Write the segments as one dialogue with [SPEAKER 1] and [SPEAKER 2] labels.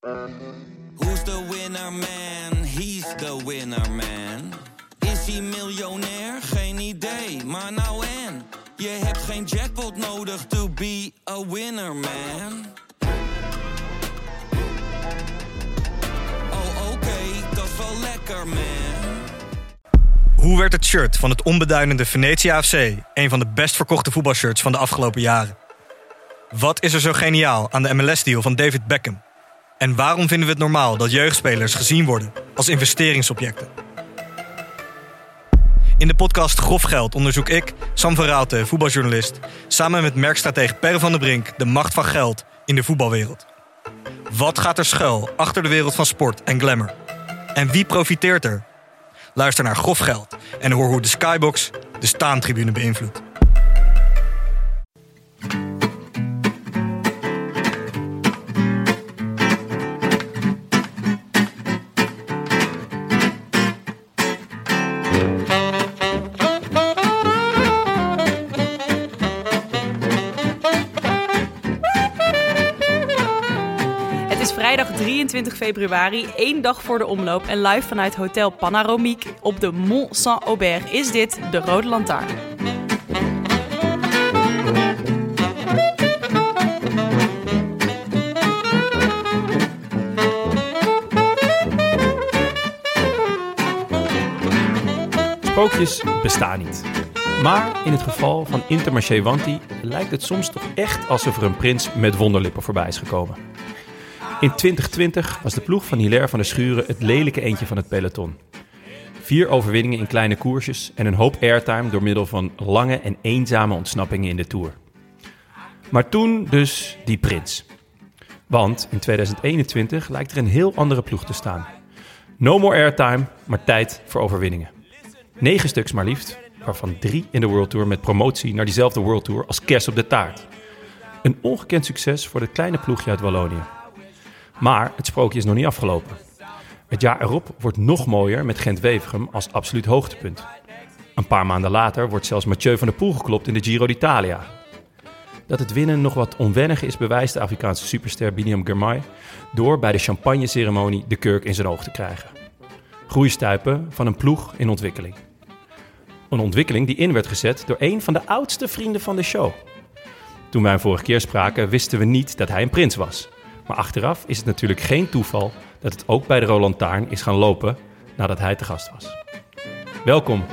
[SPEAKER 1] Who's the winner man? He's the winner man. Is hij miljonair? Geen idee, maar nou en. Je hebt geen jackpot nodig to be a winner man. Oh oké, dat is wel lekker man.
[SPEAKER 2] Hoe werd het shirt van het onbeduidende Venetia FC een van de best verkochte voetbalshirts van de afgelopen jaren? Wat is er zo geniaal aan de MLS-deal van David Beckham? En waarom vinden we het normaal dat jeugdspelers gezien worden als investeringsobjecten? In de podcast Grof Geld onderzoek ik, Sam van voetbaljournalist, samen met merkstratege Per van der Brink de macht van geld in de voetbalwereld. Wat gaat er schuil achter de wereld van sport en glamour? En wie profiteert er? Luister naar Grof Geld en hoor hoe de Skybox de staantribune beïnvloedt.
[SPEAKER 3] 20 februari, één dag voor de omloop en live vanuit Hotel Panoramique op de Mont Saint-Aubert is dit de Rode Lantaarn.
[SPEAKER 4] Sprookjes bestaan niet. Maar in het geval van Intermarché Wanti lijkt het soms toch echt alsof er een prins met wonderlippen voorbij is gekomen. In 2020 was de ploeg van Hilaire van der Schuren het lelijke eentje van het peloton. Vier overwinningen in kleine koersjes en een hoop airtime door middel van lange en eenzame ontsnappingen in de Tour. Maar toen dus die prins. Want in 2021 lijkt er een heel andere ploeg te staan. No more airtime, maar tijd voor overwinningen. Negen stuks maar liefst, waarvan drie in de World Tour met promotie naar diezelfde World Tour als kerst op de taart. Een ongekend succes voor het kleine ploegje uit Wallonië. Maar het sprookje is nog niet afgelopen. Het jaar erop wordt nog mooier met Gent-Wevergem als absoluut hoogtepunt. Een paar maanden later wordt zelfs Mathieu van der Poel geklopt in de Giro d'Italia. Dat het winnen nog wat onwennig is, bewijst de Afrikaanse superster Biniam Girmay door bij de champagneceremonie de kurk in zijn oog te krijgen. Groeistuipen van een ploeg in ontwikkeling. Een ontwikkeling die in werd gezet door een van de oudste vrienden van de show. Toen wij hem vorige keer spraken, wisten we niet dat hij een prins was. Maar achteraf is het natuurlijk geen toeval dat het ook bij de Roland Taarn is gaan lopen nadat hij te gast was. Welkom,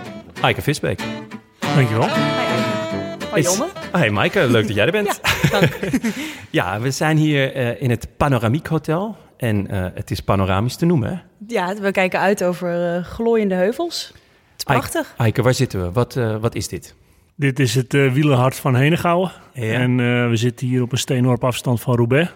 [SPEAKER 4] Eike Visbeek.
[SPEAKER 5] Dankjewel.
[SPEAKER 3] Hoi Jonne.
[SPEAKER 4] Hey Maaike, leuk dat jij er bent.
[SPEAKER 3] Ja, dank.
[SPEAKER 4] Ja, we zijn hier eh, in het Panoramiek Hotel en eh, het is panoramisch te noemen. Hè?
[SPEAKER 3] Ja, we kijken uit over eh, glooiende heuvels. Het is prachtig.
[SPEAKER 4] Eike, Eike, waar zitten we? Wat, eh, wat is dit?
[SPEAKER 5] Dit is het wielerhart van Henegouwen.
[SPEAKER 4] Ja.
[SPEAKER 5] En eh, we zitten hier op een steenworp afstand van Roubaix.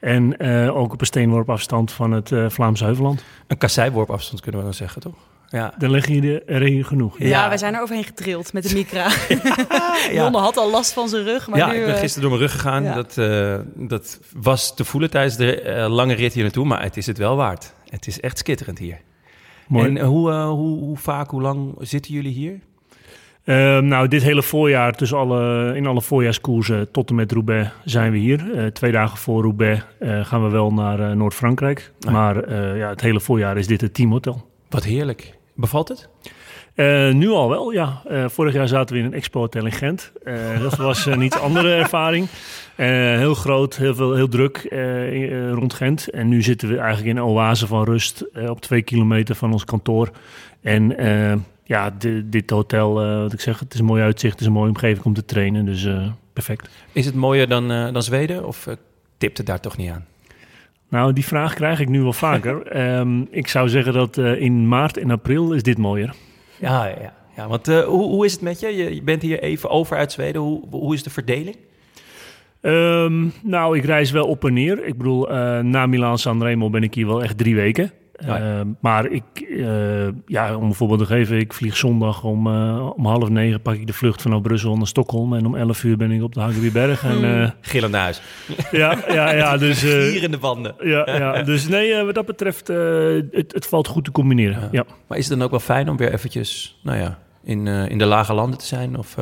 [SPEAKER 5] En eh, ook op een steenworp afstand van het eh Vlaamse Heuvelland.
[SPEAKER 4] Een kasseiworp afstand kunnen we dan zeggen, toch? Ja.
[SPEAKER 5] Daar liggen hier er hier genoeg.
[SPEAKER 3] Ja,
[SPEAKER 4] Ja.
[SPEAKER 3] wij zijn er overheen getrild met de micra. Jonne had al last van zijn rug, maar
[SPEAKER 4] ja,
[SPEAKER 3] nu...
[SPEAKER 4] ik ben
[SPEAKER 3] eh,
[SPEAKER 4] gisteren door mijn rug gegaan.
[SPEAKER 3] ja.
[SPEAKER 4] Dat, eh, dat was te voelen tijdens de eh, lange rit hier naartoe, maar het is het wel waard. Het is echt skitterend hier.
[SPEAKER 5] Mooi.
[SPEAKER 4] En hoe, hoe, hoe vaak, hoe lang zitten jullie hier?
[SPEAKER 5] Eh, nou, dit hele voorjaar, tussen alle, in alle voorjaarskoersen tot en met Roubaix zijn we hier. Eh, twee dagen voor Roubaix eh, gaan we wel naar eh, Noord-Frankrijk.
[SPEAKER 4] Ah.
[SPEAKER 5] Maar ja, het hele voorjaar is dit het teamhotel.
[SPEAKER 4] Wat heerlijk. Bevalt het?
[SPEAKER 5] Nu al wel, ja. Vorig jaar zaten we in een expo-hotel in Gent. Dat was een iets andere ervaring. Heel groot, heel, veel, heel druk rond Gent. En nu zitten we eigenlijk in een oase van rust op twee kilometer van ons kantoor. En ja, di- dit hotel, eh, wat ik zeg, het is een mooi uitzicht, het is een mooie omgeving om te trainen. Dus eh, perfect.
[SPEAKER 4] Is het mooier dan, eh, dan Zweden of tipt het daar toch niet aan?
[SPEAKER 5] Nou, die vraag krijg ik nu wel vaker. Ehm, ik zou zeggen dat in maart en april is dit mooier.
[SPEAKER 4] Ja, ja, ja. Want hoe, hoe is het met je? je? Je bent hier even over uit Zweden. Hoe, hoe is de verdeling?
[SPEAKER 5] Ehm, nou, ik reis wel op en neer. Ik bedoel, na Milaan Sanremo ben ik hier wel echt drie weken. Ehm, maar ik, eh, ja, om een voorbeeld te geven, ik vlieg zondag om, eh, om half negen pak ik de vlucht vanaf Brussel naar Stockholm. En om elf uur ben ik op de Hagerbierberg. En, eh,
[SPEAKER 4] Gillende huis.
[SPEAKER 5] ja, ja, ja, dus, eh,
[SPEAKER 4] Gierende banden.
[SPEAKER 5] ja, ja, dus nee, wat dat betreft, het, het valt goed te combineren. Ja.
[SPEAKER 4] Maar is het dan ook wel fijn om weer eventjes, nou ja, in, in de lage landen te zijn? Of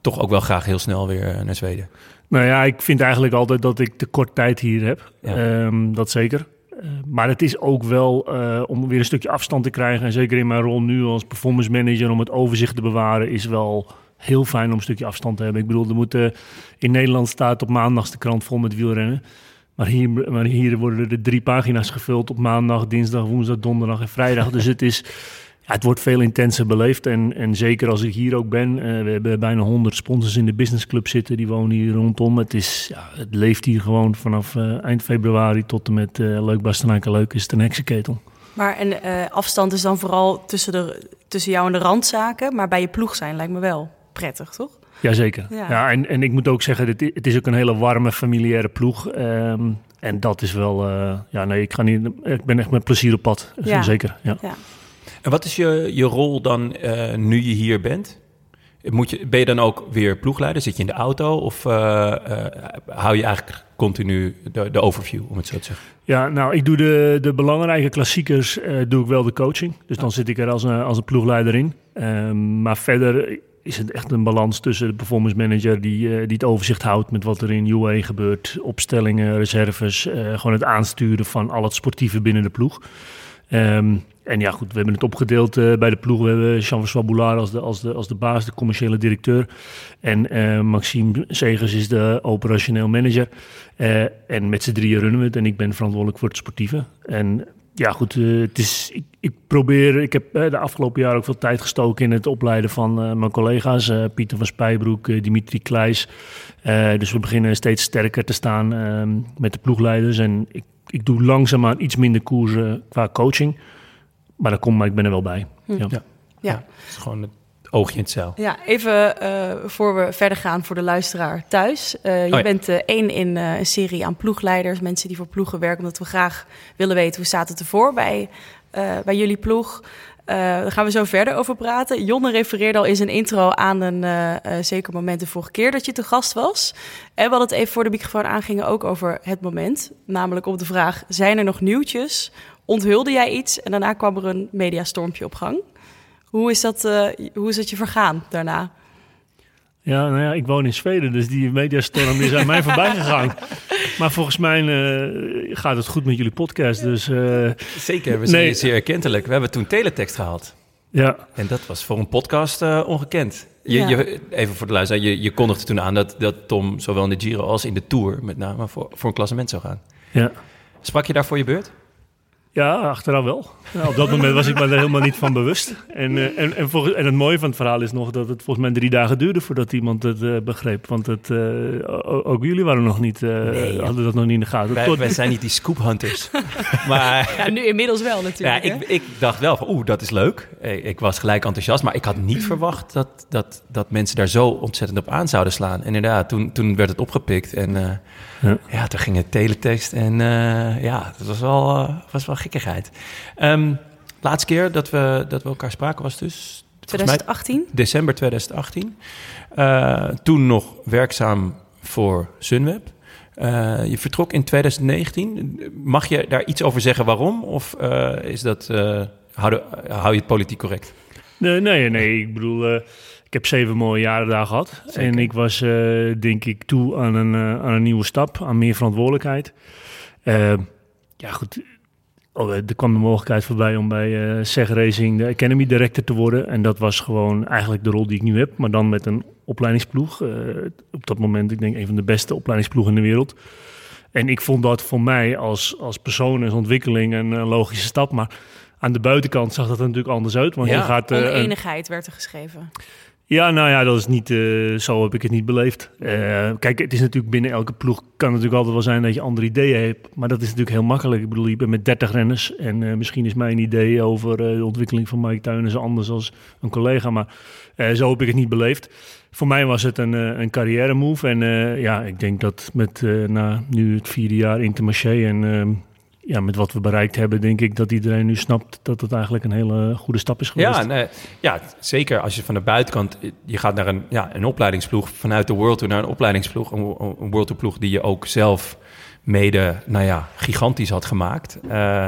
[SPEAKER 4] toch ook wel graag heel snel weer naar Zweden?
[SPEAKER 5] Nou ja, ik vind eigenlijk altijd dat ik te kort tijd hier heb.
[SPEAKER 4] Ja.
[SPEAKER 5] Ehm, dat zeker. Eh, maar het is ook wel eh, om weer een stukje afstand te krijgen. En zeker in mijn rol nu als performance manager om het overzicht te bewaren, is wel heel fijn om een stukje afstand te hebben. Ik bedoel, er moeten, in Nederland staat op maandags de krant vol met wielrennen. Maar hier, maar hier worden er drie pagina's gevuld op maandag, dinsdag, woensdag, donderdag en vrijdag. Dus het is. Ja, het wordt veel intenser beleefd. En, en zeker als ik hier ook ben. eh, we hebben bijna 100 sponsors in de businessclub zitten. Die wonen hier rondom. Het, is, ja, het leeft hier gewoon vanaf eh, eind februari tot en met eh, Leuk Bastenaken Leuk is het een heksenketel.
[SPEAKER 3] Maar en afstand is dan vooral tussen, de, tussen jou en de randzaken. Maar bij je ploeg zijn lijkt me wel prettig, toch?
[SPEAKER 5] Jazeker.
[SPEAKER 3] Ja.
[SPEAKER 5] Ja. en, en ik moet ook zeggen, het, is ook een hele warme, familiaire ploeg. Ehm, en dat is wel... ja, nee, ik, ga niet, ik ben echt met plezier op pad.
[SPEAKER 3] Ja.
[SPEAKER 5] Zeker, ja.
[SPEAKER 4] En wat is je, je rol dan eh, nu je hier bent? Moet je, ben je dan ook weer ploegleider? Zit je in de auto? Of eh, eh, hou je eigenlijk continu de, de overview, om het zo te zeggen?
[SPEAKER 5] Ja, nou, ik doe de, de belangrijke klassiekers, doe ik wel de coaching. Dus dan zit ik er als een, als een ploegleider in. Ehm, maar verder is het echt een balans tussen de performance manager die, die het overzicht houdt met wat er in UA gebeurt. Opstellingen, reserves, gewoon het aansturen van al het sportieve binnen de ploeg. Ehm, en ja, goed, we hebben het opgedeeld eh, bij de ploeg. We hebben Jean-François Boulard als de, als, de, als de baas, de commerciële directeur. En eh, Maxime Segers is de operationeel manager. Eh, en met z'n drieën runnen we het. En ik ben verantwoordelijk voor het sportieve. En ja, goed, het is, ik, ik probeer... Ik heb de afgelopen jaren ook veel tijd gestoken in het opleiden van mijn collega's. Pieter van Spijbroek, Dimitri Kleijs. Dus we beginnen steeds sterker te staan met de ploegleiders. En ik, ik doe langzaamaan iets minder koersen qua coaching. Maar dat komt, maar ik ben er wel bij. Ja.
[SPEAKER 3] Ja.
[SPEAKER 4] Het is gewoon het oogje in het zeil.
[SPEAKER 3] Ja, even eh, voor we verder gaan voor de luisteraar thuis. Eh, je
[SPEAKER 4] ja.
[SPEAKER 3] bent eh, één in eh, een serie aan ploegleiders, mensen die voor ploegen werken, omdat we graag willen weten hoe staat het ervoor bij, eh, bij jullie ploeg. Eh, daar gaan we zo verder over praten. Jonne refereerde al in zijn intro aan een eh, eh, zeker moment de vorige keer dat je te gast was. En we hadden het even voor de microfoon aangingen ook over het moment. Namelijk op de vraag, zijn er nog nieuwtjes? Onthulde jij iets? En daarna kwam er een mediastormpje op gang. Hoe is dat, eh, hoe is dat je vergaan daarna?
[SPEAKER 5] Ja, nou ja, ik woon in Zweden, dus die mediastorm is aan mij voorbij gegaan. Maar volgens mij eh, gaat het goed met jullie podcast. Dus eh,
[SPEAKER 4] Zeker, we zijn
[SPEAKER 5] Nee.
[SPEAKER 4] zeer erkentelijk. We hebben toen teletext gehaald.
[SPEAKER 5] ja,
[SPEAKER 4] En dat was voor een podcast eh, ongekend. Je,
[SPEAKER 3] Ja.
[SPEAKER 4] je, even voor de luisteraar, je, je kondigde toen aan dat, dat Tom zowel in de Giro als in de Tour met name voor, voor een klassement zou gaan.
[SPEAKER 5] ja.
[SPEAKER 4] Sprak je daar voor je beurt?
[SPEAKER 5] Ja, achteraf wel. Ja, op dat moment was ik me er helemaal niet van bewust. En, eh, en, en, volgens, en het mooie van het verhaal is nog dat het volgens mij drie dagen duurde voordat iemand het eh, begreep. Want het, eh, ook jullie waren nog niet, eh,
[SPEAKER 4] Nee, ja.
[SPEAKER 5] hadden dat nog niet in de gaten.
[SPEAKER 4] Wij,
[SPEAKER 5] Tot-
[SPEAKER 4] wij zijn niet die scoop hunters. maar
[SPEAKER 3] Ja, nu inmiddels wel
[SPEAKER 4] ja,
[SPEAKER 3] natuurlijk. hè?
[SPEAKER 4] ik, ik dacht wel van, oeh, dat is leuk. Ik was gelijk enthousiast, maar ik had niet verwacht dat, dat, dat mensen daar zo ontzettend op aan zouden slaan. En inderdaad, toen, toen werd het opgepikt en eh,
[SPEAKER 5] Ja.
[SPEAKER 4] ja. toen ging het teletext en eh, ja, dat was wel, eh, was wel gekkigheid. Ehm, laatste keer dat we, dat we elkaar spraken was dus... volgens mij
[SPEAKER 3] 2018?
[SPEAKER 4] december 2018. Eh, toen nog werkzaam voor Sunweb. Eh, je vertrok in 2019. Mag je daar iets over zeggen waarom? Of eh, is dat, eh, hou, de- hou je het politiek correct?
[SPEAKER 5] Nee, nee, nee. Ik bedoel, eh, heb zeven mooie jaren daar gehad.
[SPEAKER 4] Zeker.
[SPEAKER 5] En ik was, eh, denk ik, toe aan een, eh, aan een nieuwe stap, aan meer verantwoordelijkheid. Eh, ja, goed. Oh, er kwam de mogelijkheid voorbij om bij eh SEG Racing de Academy Director te worden. En dat was gewoon eigenlijk de rol die ik nu heb, maar dan met een opleidingsploeg. Op dat moment, ik denk, een van de beste opleidingsploegen in de wereld. En ik vond dat voor mij als, als persoon en ontwikkeling een, logische stap. Maar aan de buitenkant zag dat er natuurlijk anders uit. Want
[SPEAKER 4] Ja.
[SPEAKER 5] je gaat, een-
[SPEAKER 3] Oneenigheid werd er geschreven.
[SPEAKER 5] Ja, nou ja, dat is niet, eh, zo heb ik het niet beleefd. Eh, kijk, het is natuurlijk binnen elke ploeg kan het natuurlijk altijd wel zijn dat je andere ideeën hebt. Maar dat is natuurlijk heel makkelijk. Ik bedoel, je bent met 30 renners. En eh, misschien is mijn idee over de ontwikkeling van Mike Tuinissen anders als een collega. Maar zo heb ik het niet beleefd. Voor mij was het een, een carrière move. En ja, ik denk dat met na nu het vierde jaar Intermarché en ehm, ja, met wat we bereikt hebben, denk ik dat iedereen nu snapt dat het eigenlijk een hele goede stap is geweest.
[SPEAKER 4] Ja, nee, ja, zeker als je van de buitenkant... Je gaat naar een, ja, een opleidingsploeg, vanuit de World Tour naar een opleidingsploeg. Een, een World Tour ploeg die je ook zelf mede, nou ja, gigantisch had gemaakt. Eh,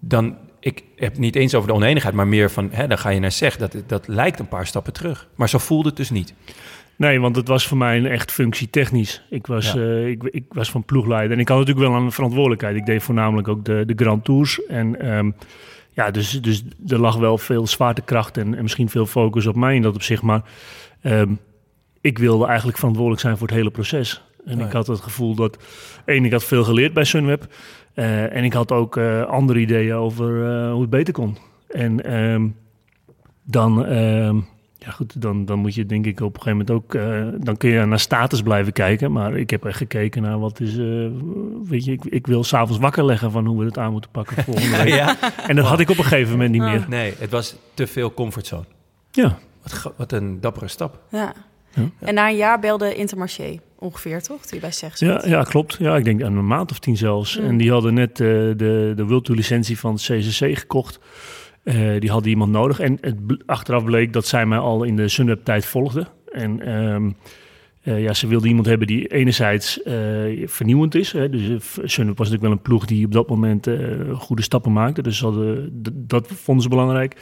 [SPEAKER 4] dan, ik heb het niet eens over de oneenigheid, maar meer van... Hè, dan ga je naar zeg, dat, dat lijkt een paar stappen terug. Maar zo voelde het dus niet.
[SPEAKER 5] Nee, want het was voor mij een echt functietechnisch. Ik was,
[SPEAKER 4] Ja.
[SPEAKER 5] eh, ik, ik was van ploegleider en ik had natuurlijk wel een verantwoordelijkheid. Ik deed voornamelijk ook de, de Grand Tours. En ehm, ja, dus, dus er lag wel veel zwaartekracht en, en misschien veel focus op mij in dat opzicht. Maar ehm, ik wilde eigenlijk verantwoordelijk zijn voor het hele proces. En
[SPEAKER 4] Ja.
[SPEAKER 5] ik had het gevoel dat, één, ik had veel geleerd bij Sunweb. eh, en ik had ook eh, andere ideeën over hoe het beter kon. En ehm, dan, ja goed, dan, dan moet je denk ik op een gegeven moment ook, eh, dan kun je naar status blijven kijken. Maar ik heb echt gekeken naar wat is, eh, weet je, ik, ik wil s'avonds wakker leggen van hoe we het aan moeten pakken volgende week.
[SPEAKER 4] ja?
[SPEAKER 5] En dat had ik op een gegeven moment niet meer.
[SPEAKER 4] Nee, het was te veel comfortzone.
[SPEAKER 5] Ja,
[SPEAKER 4] Wat, wat een dappere stap.
[SPEAKER 3] Ja.
[SPEAKER 5] Ja.
[SPEAKER 3] En na een jaar belde Intermarché ongeveer, toch? Die bij zegt.
[SPEAKER 5] ja, ja, klopt. Ja, ik denk aan een maand of tien zelfs.
[SPEAKER 3] Mm.
[SPEAKER 5] En die hadden net eh, de, de World Tour licentie van het CCC gekocht. Eh, die hadden iemand nodig. En het, achteraf bleek dat zij mij al in de Sunweb tijd volgde. En ehm, eh, ja, ze wilde iemand hebben die enerzijds eh, vernieuwend is. Hè. Dus Sunweb was natuurlijk wel een ploeg die op dat moment goede stappen maakte. Dus dat vonden ze belangrijk.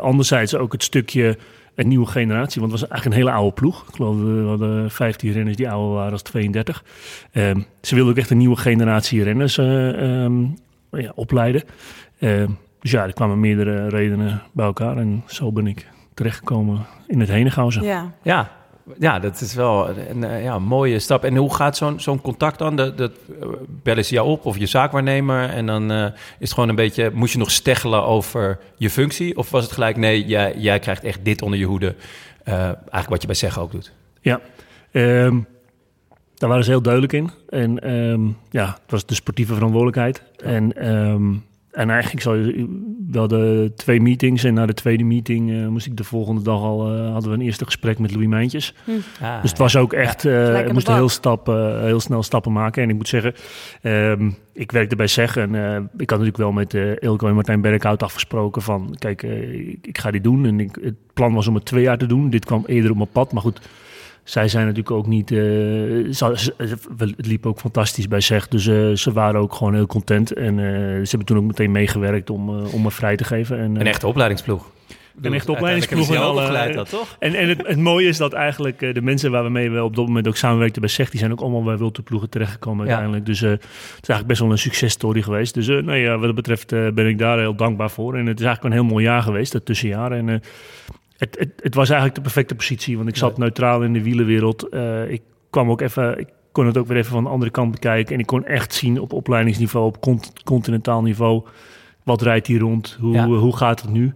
[SPEAKER 5] Anderzijds ook het stukje een nieuwe generatie. Want het was eigenlijk een hele oude ploeg. Ik geloof we hadden 15 renners die ouder waren als 32. Ehm, ze wilden ook echt een nieuwe generatie renners eh, ehm, ja, opleiden. Dus ja, er kwamen meerdere redenen bij elkaar. En zo ben ik terechtgekomen in het Henegouwen.
[SPEAKER 3] Ja.
[SPEAKER 4] Ja, ja dat is wel een eh, ja, mooie stap. En hoe gaat zo'n zo'n contact dan? Dat, dat, eh, bellen ze jou op of je zaakwaarnemer? En dan eh, is het gewoon een beetje... Moest je nog steggelen over je functie? Of was het gelijk, nee, jij, jij krijgt echt dit onder je hoede? Eh, eigenlijk wat je bij Zeggen ook doet.
[SPEAKER 5] Ja, ehm, daar waren ze heel duidelijk in. En ehm, ja, het was de sportieve verantwoordelijkheid. En, ehm, en eigenlijk zal je wel de twee meetings. En na de tweede meeting eh, moest ik de volgende dag al... eh, hadden we een eerste gesprek met Louis Mijntjes.
[SPEAKER 4] Ah,
[SPEAKER 5] Dus het was ook echt, eh we
[SPEAKER 3] de
[SPEAKER 5] moesten
[SPEAKER 3] bak.
[SPEAKER 5] heel, stap, eh, heel snel stappen maken. En ik moet zeggen, ehm, ik werkte bij SEG en eh, ik had natuurlijk wel met eh Ilko en Martijn Berkhout afgesproken van, kijk, eh, ik, ik ga dit doen. En ik, het plan was om het twee jaar te doen. Dit kwam eerder op mijn pad, maar goed, zij zijn natuurlijk ook niet, eh, ze, het liep ook fantastisch bij SEG. Dus eh, ze waren ook gewoon heel content. En eh, ze hebben toen ook meteen meegewerkt om, eh, om me vrij te geven. En, eh,
[SPEAKER 4] Een echte opleidingsploeg.
[SPEAKER 5] Een echte opleidingsploeg en alle-
[SPEAKER 4] dat, toch?
[SPEAKER 5] en, en het, het mooie is dat eigenlijk eh, de mensen waar we op dat moment ook samenwerkten bij SEG, die zijn ook allemaal bij Wilde Ploegen terechtgekomen
[SPEAKER 4] Ja.
[SPEAKER 5] uiteindelijk. Dus eh, het is eigenlijk best wel een successtory geweest. Dus eh, nou ja, wat dat betreft eh, ben ik daar heel dankbaar voor. En het is eigenlijk een heel mooi jaar geweest, dat tussenjaar. En eh, het, het, het was eigenlijk de perfecte positie, want ik zat
[SPEAKER 4] Ja.
[SPEAKER 5] neutraal in de wielenwereld. Eh, ik kwam ook even, ik kon het ook weer even van de andere kant bekijken. En ik kon echt zien op opleidingsniveau, op cont- continentaal niveau, wat rijdt hier rond, hoe,
[SPEAKER 4] Ja.
[SPEAKER 5] hoe gaat het nu.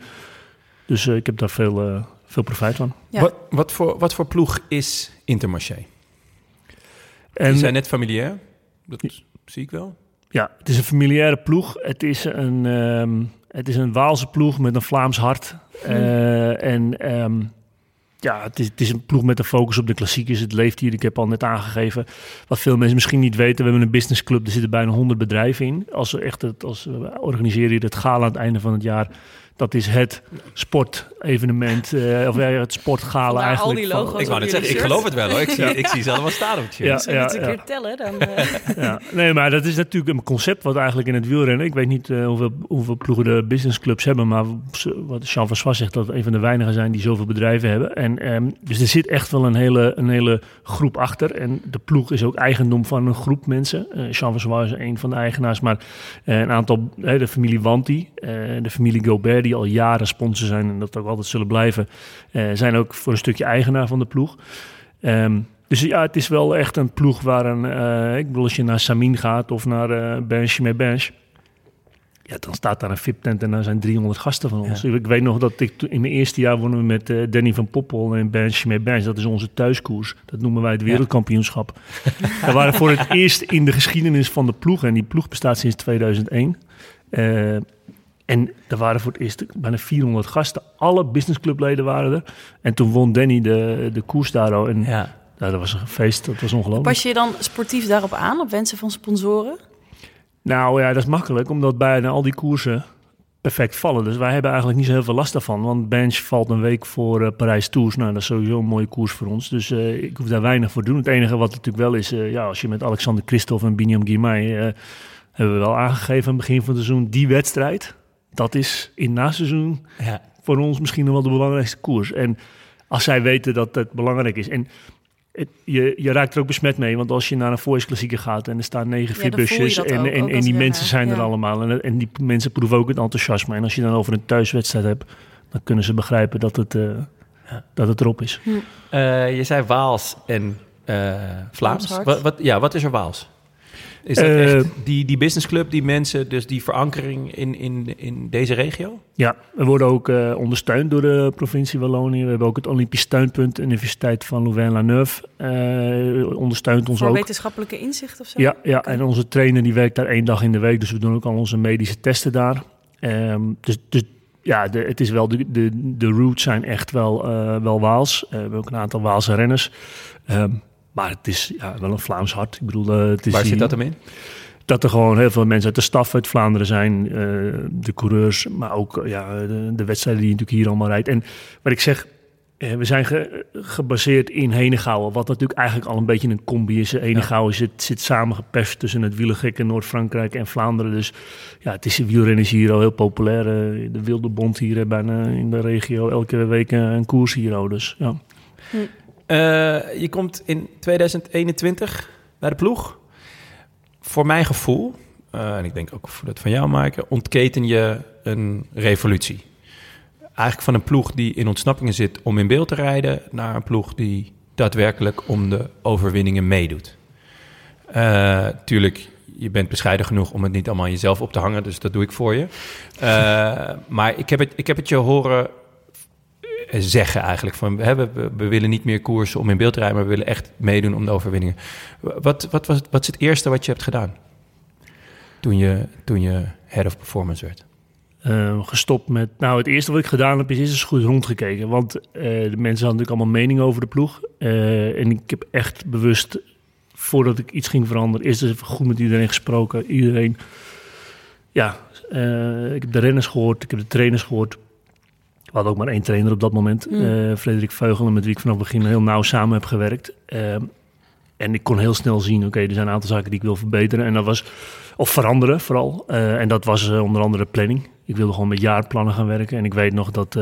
[SPEAKER 5] Dus eh, ik heb daar veel, eh, veel profijt van.
[SPEAKER 3] Ja.
[SPEAKER 4] Wat, wat, voor, wat voor ploeg is Intermarché?
[SPEAKER 5] En
[SPEAKER 4] Die zijn net familiair. Dat zie ik wel.
[SPEAKER 5] ja, het is een familiaire ploeg. Het is een, ehm, het is een Waalse ploeg met een Vlaams hart. Eh, en ehm, ja, het is, het is een ploeg met een focus op de klassiekers. Het leeft hier, ik heb al net aangegeven. Wat veel mensen misschien niet weten, we hebben een businessclub. Er zitten bijna 100 bedrijven in. Als we echt het, als we organiseren hier het gala aan het einde van het jaar. Dat is het sportevenement, eh of het sportgala
[SPEAKER 3] Vandaar al
[SPEAKER 5] eigenlijk.
[SPEAKER 3] die
[SPEAKER 5] van-
[SPEAKER 3] logo's
[SPEAKER 4] Ik wou net zeggen, ik geloof het wel hoor. Ik zie, ik zie ze allemaal staan op het shirt.
[SPEAKER 5] Ja,
[SPEAKER 3] een
[SPEAKER 5] ja.
[SPEAKER 3] keer tellen, dan... eh,
[SPEAKER 5] Ja, nee, maar dat is natuurlijk een concept wat eigenlijk in het wielrennen... Ik weet niet eh, hoeveel, hoeveel ploegen de businessclubs hebben... maar wat Jean François zegt, dat we een van de weinigen zijn die zoveel bedrijven hebben. En, ehm, dus er zit echt wel een hele, een hele groep achter. En de ploeg is ook eigendom van een groep mensen. Eh Jean François is een van de eigenaars, maar een aantal... de familie Wanti, de familie Gobert... die al jaren sponsor zijn en dat ook altijd zullen blijven... eh, zijn ook voor een stukje eigenaar van de ploeg. Ehm, dus ja, het is wel echt een ploeg waar een... eh, ik bedoel, als je naar Samin gaat of naar eh Bench met Bench... Ja, dan staat daar een VIP-tent en daar zijn 300 gasten van ons. Ik weet nog dat ik in mijn eerste jaar wonnen we met Danny van Poppel en Bench met Bench. Dat is onze thuiskoers. Dat noemen wij het wereldkampioenschap. we waren voor het eerst in de geschiedenis van de ploeg. En die ploeg bestaat sinds 2001. Eh, en er waren voor het eerst bijna 400 gasten. Alle businessclubleden waren er. En toen won Danny de, de koers daar. al. En
[SPEAKER 4] Ja.
[SPEAKER 5] nou, dat was een feest, dat was ongelooflijk.
[SPEAKER 3] Pas je dan sportief daarop aan, op wensen van sponsoren?
[SPEAKER 5] Nou ja, dat is makkelijk, omdat bijna al die koersen perfect vallen. Dus wij hebben eigenlijk niet zo heel veel last daarvan. Want Bench valt een week voor eh, Parijs Tours. Nou, dat is sowieso een mooie koers voor ons. Dus eh, ik hoef daar weinig voor te doen. Het enige wat natuurlijk wel is, eh, ja, als je met Alexander Christophe en Binyam Guimay... eh, hebben we wel aangegeven aan het begin van het seizoen... die wedstrijd, dat is in na seizoen
[SPEAKER 4] Ja.
[SPEAKER 5] voor ons misschien nog wel de belangrijkste koers. En als zij weten dat het belangrijk is. En het, je, je raakt er ook besmet mee, want als je naar een voice klassieker gaat en er staan negen
[SPEAKER 3] Ja, dat
[SPEAKER 5] en,
[SPEAKER 3] ook,
[SPEAKER 5] en,
[SPEAKER 3] ook
[SPEAKER 5] en
[SPEAKER 3] als
[SPEAKER 5] die mensen zijn er allemaal en, en die mensen proeven ook het enthousiasme. En als je dan over een thuiswedstrijd hebt, dan kunnen ze begrijpen dat het, eh, dat het erop is.
[SPEAKER 4] Eh, je zei Waals en eh, Vlaams. Wat, wat, ja, wat is er Waals? Is dat
[SPEAKER 5] Eh,
[SPEAKER 4] echt die, die businessclub, die mensen, dus die verankering in, in, in deze regio?
[SPEAKER 5] Ja, we worden ook eh, ondersteund door de provincie Wallonië. We hebben ook het Olympisch Steunpunt, de Universiteit van Louvain-la-Neuve, eh, ondersteunt ons
[SPEAKER 3] Voor
[SPEAKER 5] ook.
[SPEAKER 3] wetenschappelijke inzicht of zo?
[SPEAKER 5] Ja, ja, en onze trainer die werkt daar één dag in de week, dus we doen ook al onze medische testen daar. Ehm, dus, dus ja, de, het is wel, de, de, de roots zijn echt wel, eh, wel Waals. We hebben ook een aantal Waalse renners. Ehm, maar het is ja, wel een Vlaams hart. Ik bedoel, eh, het is
[SPEAKER 4] Waar zit dat hem in?
[SPEAKER 5] dat er gewoon heel veel mensen uit de staf uit Vlaanderen zijn. eh, de coureurs, maar ook eh, ja, de, de wedstrijden die je natuurlijk hier allemaal rijdt. En wat ik zeg, we zijn ge- gebaseerd in Henegouwen. Wat natuurlijk eigenlijk al een beetje een combi is. Henegouwen zit, zit samengeperst tussen het wielergek in Noord-Frankrijk en Vlaanderen. Dus ja, het is wielrennen is hier al heel populair. de Wilde Bond hier bijna in de regio. Elke week een, een koers hier. al. Dus ja.
[SPEAKER 4] Eh, je komt in 2021 bij de ploeg. Voor mijn gevoel, eh, en ik denk ook voor dat van jou, Maaike, ontketen je een revolutie. Eigenlijk van een ploeg die in ontsnappingen zit om in beeld te rijden, naar een ploeg die daadwerkelijk om de overwinningen meedoet. Eh, tuurlijk, je bent bescheiden genoeg om het niet allemaal aan jezelf op te hangen, dus dat doe ik voor je. Eh, maar ik heb, het, ik heb het je horen eh, zeggen eigenlijk. Van, we, we- we willen niet meer koersen om in beeld te rijden, maar we willen echt meedoen om de overwinningen. Wat, wat, was, wat is het eerste wat je hebt gedaan toen je, toen je head of performance werd?
[SPEAKER 5] Eh, gestopt met. Nou, het eerste wat ik gedaan heb, is, is goed rondgekeken. Want eh, de mensen hadden natuurlijk allemaal mening over de ploeg. Eh, en ik heb echt bewust, voordat ik iets ging veranderen, eerst eens goed met iedereen gesproken. Iedereen. Ja, eh, ik heb de renners gehoord, ik heb de trainers gehoord. We hadden ook maar één trainer op dat moment,
[SPEAKER 3] Mm.
[SPEAKER 5] eh, Frederik Veugelen, met wie ik vanaf het begin heel nauw samen heb gewerkt. Eh, en ik kon heel snel zien, oké, er zijn een aantal zaken die ik wil verbeteren. En dat was, of veranderen vooral. Eh, en dat was eh, onder andere planning. Ik wilde gewoon met jaarplannen gaan werken. En ik weet nog dat,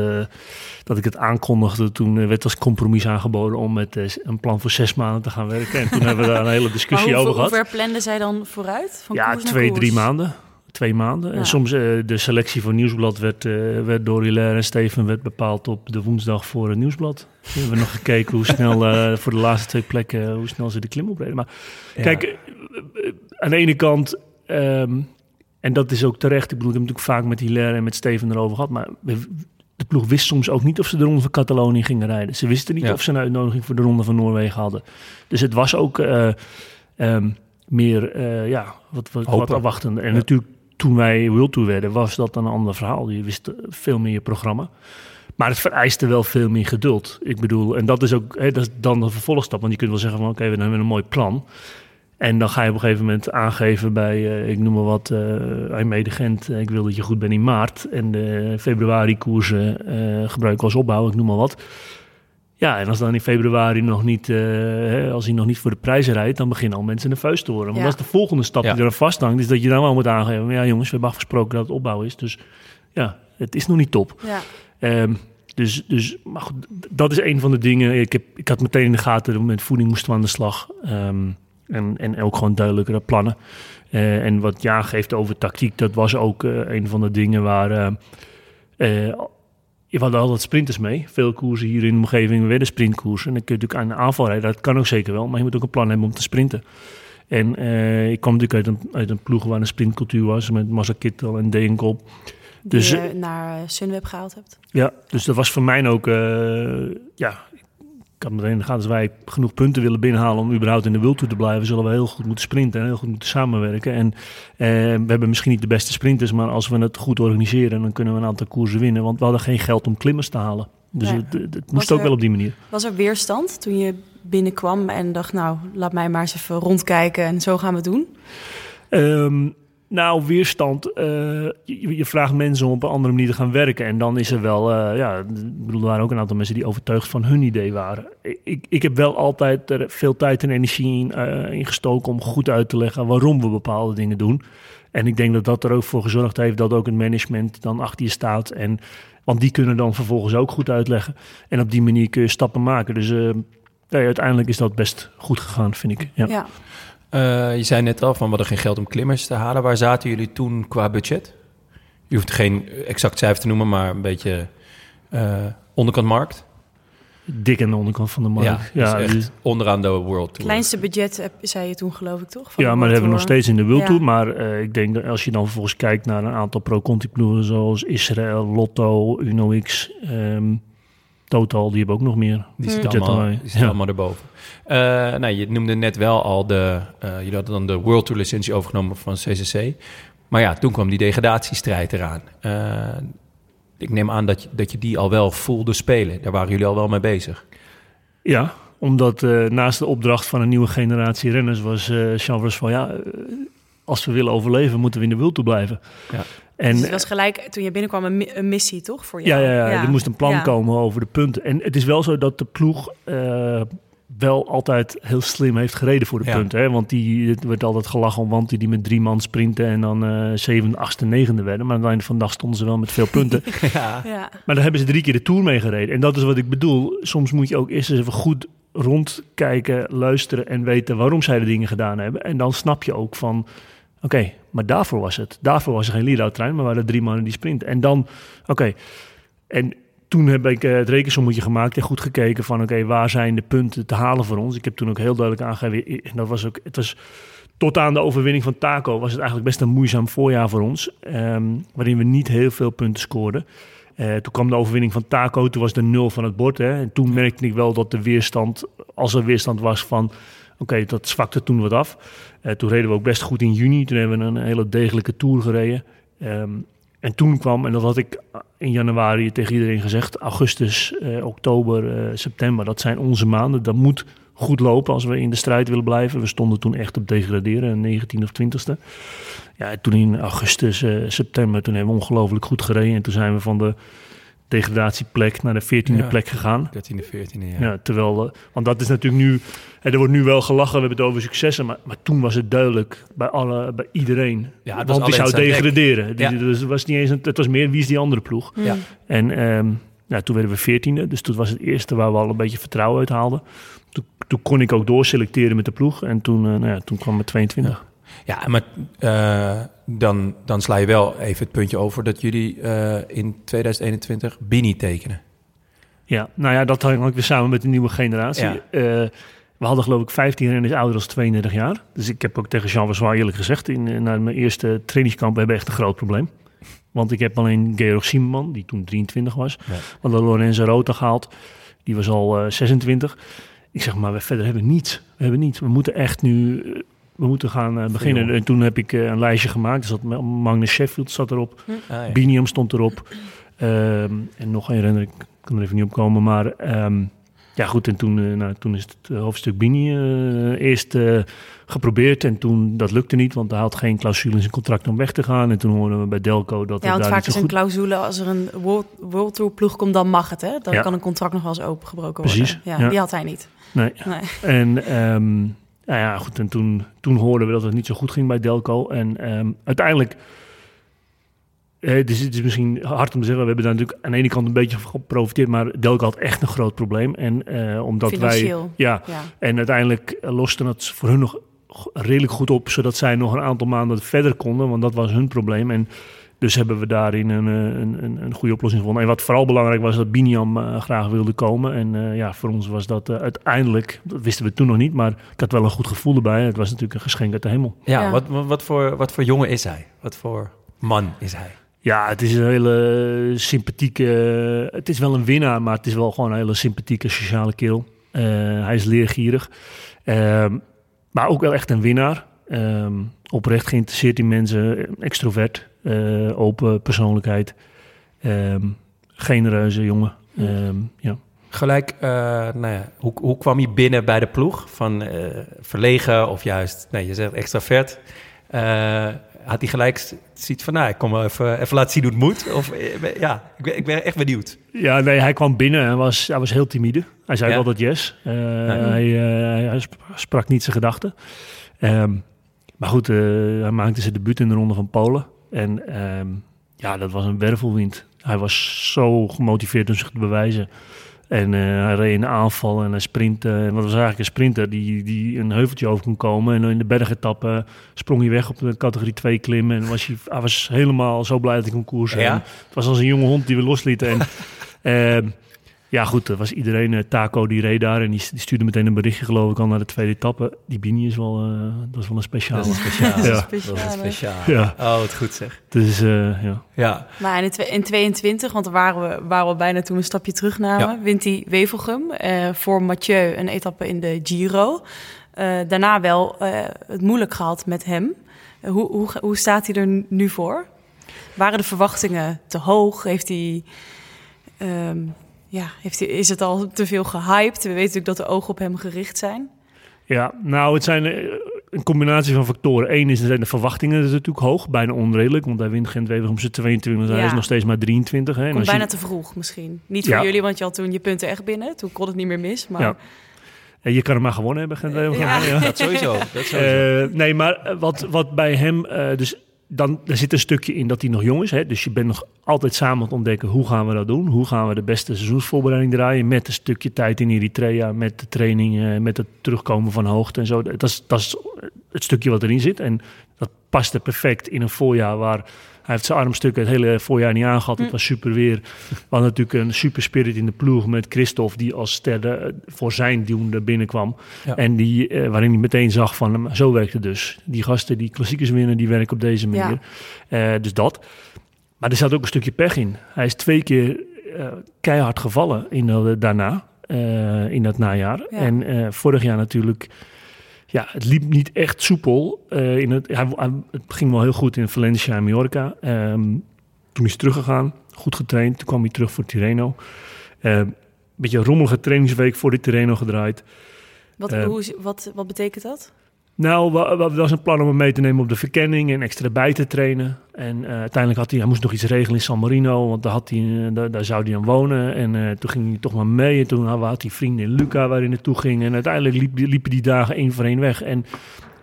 [SPEAKER 5] dat ik het aankondigde. Toen werd als compromis aangeboden om met een plan voor zes maanden te gaan werken. En toen hebben we daar een hele discussie
[SPEAKER 3] hoe,
[SPEAKER 5] over
[SPEAKER 3] hoe
[SPEAKER 5] gehad.
[SPEAKER 3] ver planden zij dan vooruit? Van
[SPEAKER 5] Ja, twee,
[SPEAKER 3] koers?
[SPEAKER 5] drie maanden. Twee maanden.
[SPEAKER 3] Ja.
[SPEAKER 5] En soms eh, de selectie voor Nieuwsblad werd, eh, werd door Hilaire en Steven werd bepaald op de woensdag voor het Nieuwsblad. We hebben nog gekeken hoe snel eh, voor de laatste twee plekken, hoe snel ze de klim opreden. Maar Kijk, aan de ene kant, ehm, en dat is ook terecht, ik bedoel, ik heb natuurlijk vaak met Hilaire en met Steven erover gehad, maar we- de ploeg wist soms ook niet of ze de Ronde van Catalonië gingen rijden. Ze wisten niet
[SPEAKER 4] Ja.
[SPEAKER 5] of ze een uitnodiging voor de Ronde van Noorwegen hadden. Dus het was ook eh, ehm, meer, eh, ja, wat, wat, wat afwachtende. En
[SPEAKER 4] Ja.
[SPEAKER 5] natuurlijk, toen wij World Tour werden, was dat een ander verhaal. Je wist eh, veel meer je programma. Maar het vereiste wel veel meer geduld. Ik bedoel, en dat is ook hè, dat dan de vervolgstap. Want je kunt wel zeggen van oké, we hebben een mooi plan. En dan ga je op een gegeven moment aangeven bij, eh, ik noem maar wat, eh IJmede Gent. eh, ik wil dat je goed bent in maart. En de februari koersen eh gebruiken als opbouw, ik noem maar wat. Ja, en als dan in februari nog niet, eh, hè, als hij nog niet voor de prijzen rijdt, dan beginnen al mensen nerveus te worden. Want
[SPEAKER 3] Ja.
[SPEAKER 5] dat is de volgende stap
[SPEAKER 4] Ja.
[SPEAKER 5] die er vasthangt, is dat je dan wel moet aangeven. maar Ja, jongens, we hebben afgesproken dat het opbouw is. Dus ja, het is nog niet top.
[SPEAKER 3] Ja.
[SPEAKER 5] Ehm, dus, dus maar goed, dat is een van de dingen. Ik, heb, ik had meteen in de gaten, met voeding moesten we aan de slag. Ehm, en, en ook gewoon duidelijkere plannen. Eh, en wat ja geeft over tactiek, dat was ook eh, een van de dingen waar... eh, we hadden altijd sprinters mee. Veel koersen hier in de omgeving werden sprintkoersen. En dan kun je natuurlijk aan de aanval rijden. Dat kan ook zeker wel. Maar je moet ook een plan hebben om te sprinten. En eh, ik kwam natuurlijk uit een, uit een ploeg waar een sprintcultuur was. Met Massa Kittel en Degenkop.
[SPEAKER 3] Die
[SPEAKER 5] Dus,
[SPEAKER 3] je naar eh, Sunweb gehaald hebt.
[SPEAKER 5] Ja, dus dat was voor mij ook... eh, ja, ik had meteen in de gaten... als wij genoeg punten willen binnenhalen... om überhaupt in de World Tour te blijven... zullen we heel goed moeten sprinten en heel goed moeten samenwerken. En eh, we hebben misschien niet de beste sprinters... maar als we het goed organiseren... dan kunnen we een aantal koersen winnen. Want we hadden geen geld om klimmers te halen. Dus
[SPEAKER 3] Ja.
[SPEAKER 5] het, het- het
[SPEAKER 3] Was
[SPEAKER 5] moest ook
[SPEAKER 3] er-
[SPEAKER 5] wel op die manier.
[SPEAKER 3] Was er weerstand toen je binnenkwam en dacht, nou, laat mij maar eens even rondkijken en zo gaan we het doen?
[SPEAKER 5] Ehm, nou, weerstand. eh, je, je vraagt mensen om op een andere manier te gaan werken. En dan is er wel, eh, ja, ik bedoel, er waren ook een aantal mensen die overtuigd van hun idee waren. Ik, ik heb wel altijd er veel tijd en energie in, eh, in gestoken om goed uit te leggen waarom we bepaalde dingen doen. En ik denk dat dat er ook voor gezorgd heeft dat ook het management dan achter je staat. En, want die kunnen dan vervolgens ook goed uitleggen. En op die manier kun je stappen maken. Dus uiteindelijk is dat best goed gegaan, vind ik. Ja.
[SPEAKER 4] Uh, je zei net al van we hadden geen geld om klimmers te halen. Waar zaten jullie toen qua budget? Je hoeft geen exact cijfer te noemen, maar een beetje uh, onderkant markt.
[SPEAKER 5] Dik aan de onderkant van de markt.
[SPEAKER 4] Ja, ja dus echt onderaan de World Tour.
[SPEAKER 3] Kleinste budget heb, zei je toen geloof ik toch? Van
[SPEAKER 5] ja, maar dat hebben we nog steeds in de World ja. Tour. Maar uh, ik denk dat als je dan vervolgens kijkt naar een aantal pro-conti ploegen zoals Israël, Lotto, UnoX, um, Total, die hebben ook nog meer.
[SPEAKER 4] Die zitten allemaal, die ja. allemaal erboven. Uh, nou, je noemde net wel al de, uh, jullie hadden dan de World Tour licentie overgenomen van CCC. Maar ja, toen kwam die degradatiestrijd eraan. Uh, ik neem aan dat je, dat je die al wel voelde spelen. Daar waren jullie al wel mee bezig.
[SPEAKER 5] Ja, omdat naast de opdracht van een nieuwe generatie renners was uh, van ja, als we willen overleven moeten we in de wild toe blijven.
[SPEAKER 3] Ja. En, dus het was gelijk toen je binnenkwam een, een missie toch voor jou?
[SPEAKER 5] Ja, ja, ja, ja. er moest een plan ja. komen over de punten. En het is wel zo dat de ploeg wel altijd heel slim heeft gereden voor de ja. punten. Hè? Want die het werd altijd gelachen om want die met drie man sprinten en dan uh, zevende, achtste, negende werden. Maar aan het einde van de dag stonden ze wel met veel punten.
[SPEAKER 4] ja.
[SPEAKER 3] Ja.
[SPEAKER 5] Maar dan hebben ze drie keer de Tour meegereden. En dat is wat ik bedoel. Soms moet je ook eerst eens even goed rondkijken, luisteren en weten waarom zij de dingen gedaan hebben. En dan snap je ook van, oké, maar daarvoor was het. Daarvoor was er geen lead-out-trein, maar waren er drie mannen die sprinten. En dan, oké, en toen heb ik uh, het rekensommetje gemaakt en goed gekeken van oké, waar zijn de punten te halen voor ons. Ik heb toen ook heel duidelijk aangegeven, dat was ook, het was tot aan de overwinning van Taco was het eigenlijk best een moeizaam voorjaar voor ons, um, waarin we niet heel veel punten scoorden. Uh, toen kwam de overwinning van Taco, toen was de nul van het bord. Hè, en toen merkte ik wel dat de weerstand, als er weerstand was van okay, dat zwakte toen wat af. Uh, toen reden we ook best goed in juni, toen hebben we een hele degelijke tour gereden. Um, en toen kwam, en dat had ik in januari tegen iedereen gezegd, augustus, eh, oktober, eh, september, dat zijn onze maanden. Dat moet goed lopen als we in de strijd willen blijven. We stonden toen echt op degraderen, 19 of 20ste. Ja, toen in augustus, eh, september, toen hebben we ongelooflijk goed gereden. En toen zijn we van de degradatieplek naar de 14e ja, plek gegaan.
[SPEAKER 4] 13e, 14e, ja.
[SPEAKER 5] ja terwijl, uh, want dat is natuurlijk nu, er wordt nu wel gelachen, we hebben het over successen, maar, maar toen was het duidelijk bij, alle, bij iedereen.
[SPEAKER 4] Ja, het
[SPEAKER 5] want die zou degraderen.
[SPEAKER 4] Ja.
[SPEAKER 5] Die, dus het, was niet eens een, het was meer wie is die andere ploeg.
[SPEAKER 4] Ja.
[SPEAKER 5] En um, nou, toen werden we 14e, dus toen was het eerste waar we al een beetje vertrouwen uit haalden. Toen, toen kon ik ook doorselecteren met de ploeg en toen, uh, nou ja, toen kwam het 22.
[SPEAKER 4] Ja, maar uh, dan, dan sla je wel even het puntje over dat jullie uh, in 2021 Bini tekenen.
[SPEAKER 5] Ja, nou ja, dat hangt ook weer samen met de nieuwe generatie.
[SPEAKER 4] Ja.
[SPEAKER 5] Uh, we hadden geloof ik 15 renners ouder dan 32 jaar. Dus ik heb ook tegen Jean Versois eerlijk gezegd... In, na mijn eerste trainingskamp hebben we echt een groot probleem. Want ik heb alleen Georg Siemann, die toen 23 was.
[SPEAKER 4] Ja.
[SPEAKER 5] We hadden Lorenzo Rota gehaald, die was al uh, 26. Ik zeg maar, we verder hebben niets. We hebben niets. We moeten echt nu we moeten gaan uh, beginnen.
[SPEAKER 4] Veel.
[SPEAKER 5] En toen heb ik uh, een lijstje gemaakt. Dat Magnus Sheffield zat erop.
[SPEAKER 3] Hm.
[SPEAKER 4] Ah, ja.
[SPEAKER 5] Biniam stond erop. Um, en nog een renner, ik kan er even niet op komen. Maar um, ja, goed. En toen, uh, nou, toen is het hoofdstuk Bini eerst geprobeerd. En toen, dat lukte niet. Want hij had geen clausule in zijn contract om weg te gaan. En toen hoorden we bij Delco dat
[SPEAKER 3] ja,
[SPEAKER 5] het
[SPEAKER 3] want
[SPEAKER 5] daar
[SPEAKER 3] vaak is een
[SPEAKER 5] goed...
[SPEAKER 3] clausule als er een World, World Tour ploeg komt, dan mag het. Hè? Dan
[SPEAKER 5] Ja.
[SPEAKER 3] kan een contract nog wel eens opengebroken
[SPEAKER 5] Precies,
[SPEAKER 3] worden. Ja,
[SPEAKER 5] ja.
[SPEAKER 3] Die had hij niet.
[SPEAKER 5] Nee.
[SPEAKER 3] Nee.
[SPEAKER 5] En um, nou ja, goed. En toen, toen hoorden we dat het niet zo goed ging bij Delco. En um, uiteindelijk. Eh, het is misschien hard om te zeggen, we hebben daar natuurlijk aan de ene kant een beetje van geprofiteerd, maar Delco had echt een groot probleem. En uh, omdat wij. Ja,
[SPEAKER 3] Ja.
[SPEAKER 5] en uiteindelijk uh, loste het voor hun nog redelijk goed op, zodat zij nog een aantal maanden verder konden, want dat was hun probleem. En dus hebben we daarin een, eh, een, een, een goede oplossing gevonden. En wat vooral belangrijk was, dat Biniam uh, graag wilde komen. En uh, ja, voor ons was dat uh, uiteindelijk, dat wisten we toen nog niet, maar ik had wel een goed gevoel erbij. Het was natuurlijk een geschenk uit de hemel.
[SPEAKER 4] Ja,
[SPEAKER 3] Ja.
[SPEAKER 4] Wat, wat, wat voor, wat voor jongen is hij? Wat voor man is hij?
[SPEAKER 5] Ja, het is een hele sympathieke. Het is wel een winnaar, maar het is wel gewoon een hele sympathieke sociale kerel. Uh, hij is leergierig, um, maar ook wel echt een winnaar. Um, oprecht geïnteresseerd in mensen, extrovert, uh, open persoonlijkheid. Um, geen reuze jongen. Um, ja.
[SPEAKER 4] Gelijk, uh, nou ja, hoe, hoe kwam je binnen bij de ploeg? Van uh, verlegen of juist, nee, je zegt extravert. Had hij gelijk ziet van, nou, ik kom wel even, even laten zien hoe het moet? Of ja, ik ben, ik ben echt benieuwd.
[SPEAKER 5] Ja, nee, hij kwam binnen en was, hij was heel timide. Hij zei
[SPEAKER 4] Ja.
[SPEAKER 5] altijd yes. Uh,
[SPEAKER 4] Ja.
[SPEAKER 5] hij, hij sp- sprak niet zijn gedachten. Um, Maar goed, eh, hij maakte zijn debuut in de ronde van Polen. En ehm, ja, dat was een wervelwind. Hij was zo gemotiveerd om zich te bewijzen. En eh, hij reed in aanval en hij sprintte. En wat was eigenlijk een sprinter die, die een heuveltje over kon komen. En in de bergetappe sprong hij weg op de categorie 2 klimmen. En was hij, hij was helemaal zo blij dat hij kon koersen.
[SPEAKER 4] Ja?
[SPEAKER 5] Het was als een jonge hond die we loslieten. En, ehm, ja, goed, dat was iedereen. eh, Taco die reed daar en die, stuurde meteen een berichtje, geloof ik, al naar de tweede etappe. Die Bini is wel, eh, dat is wel een speciale.
[SPEAKER 4] Dat is speciaal.
[SPEAKER 5] Ja.
[SPEAKER 4] Dat is een speciaal.
[SPEAKER 5] Ja.
[SPEAKER 4] Oh, wat goed zeg.
[SPEAKER 5] Dus eh, ja.
[SPEAKER 4] Ja.
[SPEAKER 3] Maar in, in 22, want daar waren we, waren we bijna toen we een stapje terugnamen,
[SPEAKER 4] Ja.
[SPEAKER 3] wint hij Wevelgem eh, voor Mathieu een etappe in de Giro. Eh, daarna wel eh, het moeilijk gehad met hem. Hoe, hoe, hoe staat hij er nu voor? Waren de verwachtingen te hoog? Heeft hij, ehm, ja, heeft hij, is het al te veel gehyped? We weten natuurlijk dat de ogen op hem gericht zijn.
[SPEAKER 5] Ja, nou, het zijn eh, een combinatie van factoren. Eén is, er zijn de verwachtingen dat is natuurlijk hoog, bijna onredelijk. Want hij wint gent om zijn 22, hij
[SPEAKER 3] Ja.
[SPEAKER 5] is nog steeds maar 23. Hè. En
[SPEAKER 3] Komt
[SPEAKER 5] als je-
[SPEAKER 3] bijna te vroeg misschien. Niet voor
[SPEAKER 5] Ja.
[SPEAKER 3] jullie, want je had toen je punten echt binnen. Toen kon het niet meer mis. Maar
[SPEAKER 5] Ja. En je kan hem maar gewonnen hebben, gent
[SPEAKER 3] Ja.
[SPEAKER 4] Dat sowieso. Dat sowieso.
[SPEAKER 5] Eh, nee, maar wat, wat bij hem, eh, dus dan er zit een stukje in dat hij nog jong is. Hè? Dus je bent nog altijd samen aan het ontdekken hoe gaan we dat doen? Hoe gaan we de beste seizoensvoorbereiding draaien? Met een stukje tijd in Eritrea, met de trainingen, met het terugkomen van hoogte en zo. Dat is, dat is het stukje wat erin zit. En dat past er perfect in een voorjaar waar heeft zijn armstuk het hele voorjaar niet aangehad. Het was super weer. We hadden natuurlijk een super spirit in de ploeg met Christophe, die als ster eh, voor zijn doen er binnenkwam.
[SPEAKER 4] Ja.
[SPEAKER 5] En die, eh, waarin hij meteen zag van, zo werkt het dus. Die gasten die klassiekers winnen, die werken op deze manier. Eh, dus dat. Maar er zat ook een stukje pech in. Hij is twee keer eh, keihard gevallen in, de- daarna, eh, in dat najaar.
[SPEAKER 3] Ja.
[SPEAKER 5] En eh, vorig jaar natuurlijk, ja, het liep niet echt soepel. eh, in het, hij, het ging wel heel goed in Valencia en Mallorca. Ehm, toen is hij teruggegaan, goed getraind. Toen kwam hij terug voor Tirreno. Een beetje een rommelige trainingsweek voor die Tirreno gedraaid.
[SPEAKER 3] wat,
[SPEAKER 5] Eh,
[SPEAKER 3] hoe, is- wat, wat betekent dat?
[SPEAKER 5] Nou, er was een plan om hem mee te nemen op de verkenning en extra bij te trainen. En eh, uiteindelijk had hij, hij moest nog iets regelen in San Marino, want daar, had hij, eh, daar, zou hij aan wonen. En eh, toen ging hij toch maar mee. En toen had hij vrienden in Luca waar hij naartoe ging. En uiteindelijk liep, liepen die dagen één voor één weg. En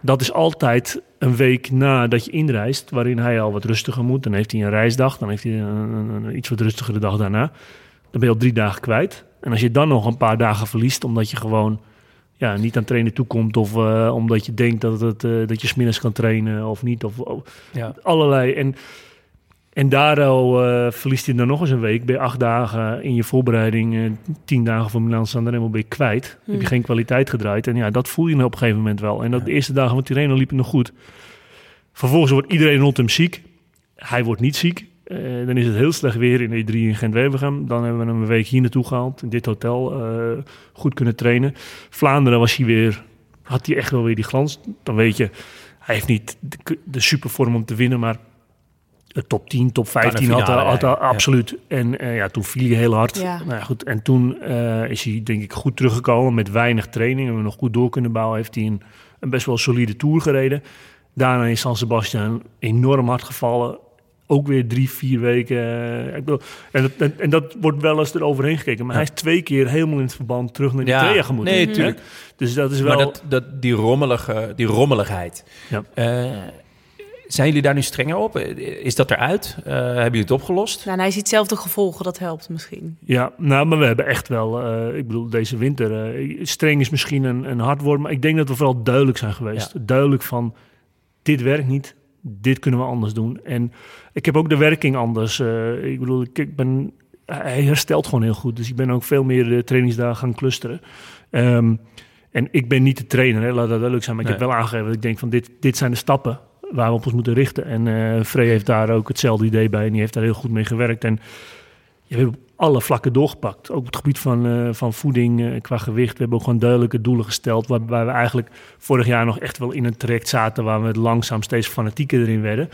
[SPEAKER 5] dat is altijd een week nadat je inreist, waarin hij al wat rustiger moet. Dan heeft hij een reisdag, dan heeft hij een, een- een iets wat rustigere dag daarna. Dan ben je al drie dagen kwijt. En als je dan nog een paar dagen verliest, omdat je gewoon ja, niet aan trainen toekomt. Of eh, omdat je denkt dat, het, eh, dat je smiddags kan trainen of niet. Of, of
[SPEAKER 4] Ja.
[SPEAKER 5] allerlei. En, en daardoor eh, verliest hij dan nog eens een week. Ben je acht dagen in je voorbereiding, tien dagen voor Milan Sanremo ben je kwijt. Heb je
[SPEAKER 3] Hmm.
[SPEAKER 5] geen kwaliteit gedraaid. En ja, dat voel je op een gegeven moment wel. En dat de eerste dagen van Tirreno liep het nog goed. Vervolgens wordt iedereen rond hem ziek. Hij wordt niet ziek. Eh, dan is het heel slecht weer in E3 in Gent-Wevelgem. Dan hebben we hem een week hier naartoe gehaald. In dit hotel eh, goed kunnen trainen. Vlaanderen was hij weer... Had hij echt wel weer die glans. Dan weet je, hij heeft niet de, de supervorm om te winnen. Maar de top 10, top 15 had, hij-
[SPEAKER 4] finale
[SPEAKER 5] had hij
[SPEAKER 4] rijden, ja.
[SPEAKER 5] absoluut. En eh, ja, toen viel hij heel hard.
[SPEAKER 3] Ja.
[SPEAKER 5] Nou ja, goed. En toen eh, is hij denk ik goed teruggekomen met weinig training. Hebben we nog goed door kunnen bouwen. Heeft hij een, een best wel solide tour gereden. Daarna is San Sebastian enorm hard gevallen. Ook weer drie, vier weken. eh, ik bedoel, en, dat, en, en dat wordt wel eens eroverheen gekeken. Maar
[SPEAKER 4] Ja.
[SPEAKER 5] hij is twee keer helemaal in het verband terug naar die
[SPEAKER 4] Ja,
[SPEAKER 5] gemoeten.
[SPEAKER 4] nee,
[SPEAKER 5] Hè?
[SPEAKER 4] tuurlijk.
[SPEAKER 5] Dus dat is wel...
[SPEAKER 4] Maar dat, dat, die, rommelige, die rommeligheid.
[SPEAKER 5] Ja.
[SPEAKER 4] Eh, zijn jullie daar nu strenger op? Is dat eruit? Eh, hebben jullie het opgelost?
[SPEAKER 3] Nou, en hij ziet zelf de gevolgen, dat helpt misschien.
[SPEAKER 5] Ja, nou, maar we hebben echt wel, eh, ik bedoel, deze winter, eh, streng is misschien een, een hard woord, maar ik denk dat we vooral duidelijk zijn geweest. Duidelijk van, dit werkt niet, dit kunnen we anders doen. En ik heb ook de werking anders. eh, ik bedoel, ik, ik ben, hij herstelt gewoon heel goed, dus ik ben ook veel meer de trainingsdagen gaan clusteren. Ehm, en ik ben niet de trainer, hè, laat dat duidelijk zijn, maar ik heb wel aangegeven dat ik denk van, dit, dit zijn de stappen waar we op ons moeten richten. En eh Frey heeft daar ook hetzelfde idee bij en die heeft daar heel goed mee gewerkt. En hebben op alle vlakken doorgepakt. Ook op het gebied van, eh, van voeding, qua gewicht. We hebben ook gewoon duidelijke doelen gesteld. Waar, waar we eigenlijk vorig jaar nog echt wel in een traject zaten. Waar we langzaam steeds fanatieker erin werden.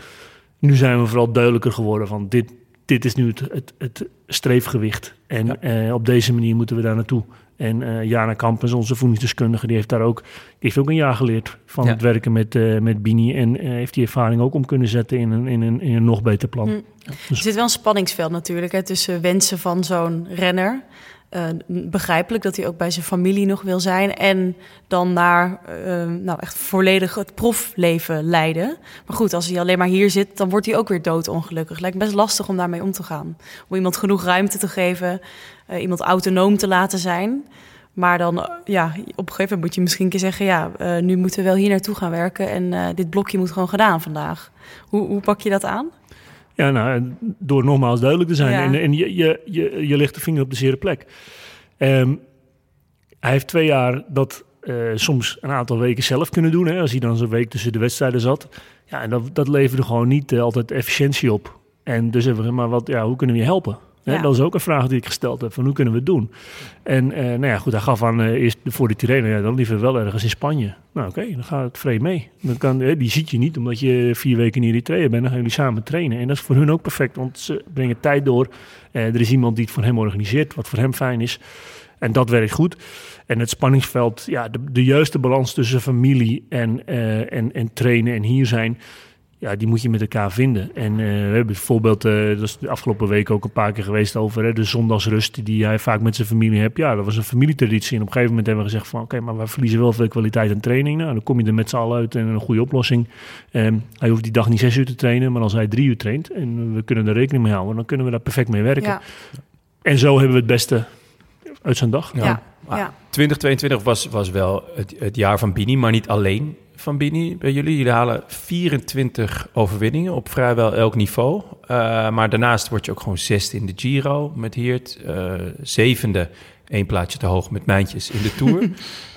[SPEAKER 5] Nu zijn we vooral duidelijker geworden van dit, dit is nu het, het, het streefgewicht. En
[SPEAKER 4] Ja.
[SPEAKER 5] eh, op deze manier moeten we daar naartoe. En eh Jana Kampens, onze voedingsdeskundige, die heeft daar ook, die heeft ook een jaar geleerd van
[SPEAKER 4] Ja.
[SPEAKER 5] het werken met, eh met Bini. En heeft die ervaring ook om kunnen zetten in een, in een, in een nog beter plan.
[SPEAKER 3] Hm. Er zit wel een spanningsveld natuurlijk hè, tussen wensen van zo'n renner eh, begrijpelijk dat hij ook bij zijn familie nog wil zijn. En dan naar eh, nou echt volledig het profleven leiden. Maar goed, als hij alleen maar hier zit, dan wordt hij ook weer doodongelukkig. Lijkt best lastig om daarmee om te gaan. Om iemand genoeg ruimte te geven, uh, iemand autonoom te laten zijn. Maar dan, ja, op een gegeven moment moet je misschien een keer zeggen... ja, nu moeten we wel hier naartoe gaan werken... en dit blokje moet gewoon gedaan vandaag. Hoe, hoe pak je dat aan?
[SPEAKER 5] Ja, nou, door nogmaals duidelijk te zijn. En, en je, je, je, je legt de vinger op de zere plek. Um, hij heeft twee jaar dat uh, soms een aantal weken zelf kunnen doen. Hè, als hij dan zo'n week tussen de wedstrijden zat. Ja, en dat, dat leverde gewoon niet uh, altijd efficiëntie op. En dus hebben we maar wat, ja, hoe kunnen we je helpen? Ja. Dat is ook een vraag die ik gesteld heb, van hoe kunnen we het doen? En uh, nou ja, goed, hij gaf aan uh, eerst voor de Tirreno, ja, dan liever wel ergens in Spanje. Nou oké, okay, dan gaat het vreemd mee. Dan kan, uh, die ziet je niet, omdat je vier weken in Eritrea bent. Dan gaan jullie samen trainen. En dat is voor hun ook perfect, want ze brengen tijd door. er is iemand die het voor hem organiseert, wat voor hem fijn is. En dat werkt goed. En het spanningsveld, ja, de, de juiste balans tussen familie en, en, en trainen en hier zijn ja, die moet je met elkaar vinden. En uh, we hebben bijvoorbeeld, uh, dat is de afgelopen week ook een paar keer geweest over hè, de zondagsrust die hij vaak met zijn familie heeft. Ja, dat was een familietraditie. En op een gegeven moment hebben we gezegd van oké, okay, maar we verliezen wel veel kwaliteit aan training. Nou, dan kom je er met z'n allen uit en een goede oplossing. Um, hij hoeft die dag niet zes uur te trainen, maar als hij drie uur traint en we kunnen er rekening mee houden, dan kunnen we daar perfect mee werken. Ja. En zo hebben we het beste uit zijn dag.
[SPEAKER 3] Ja. ja.
[SPEAKER 4] 2022 was, was wel het, het jaar van Bini, maar niet alleen van Bini bij jullie. Jullie halen 24 overwinningen op vrijwel elk niveau. Uh, maar daarnaast word je ook gewoon zesde in de Giro met Hiert. Uh, zevende, één plaatje te hoog met Mijntjes in de Tour.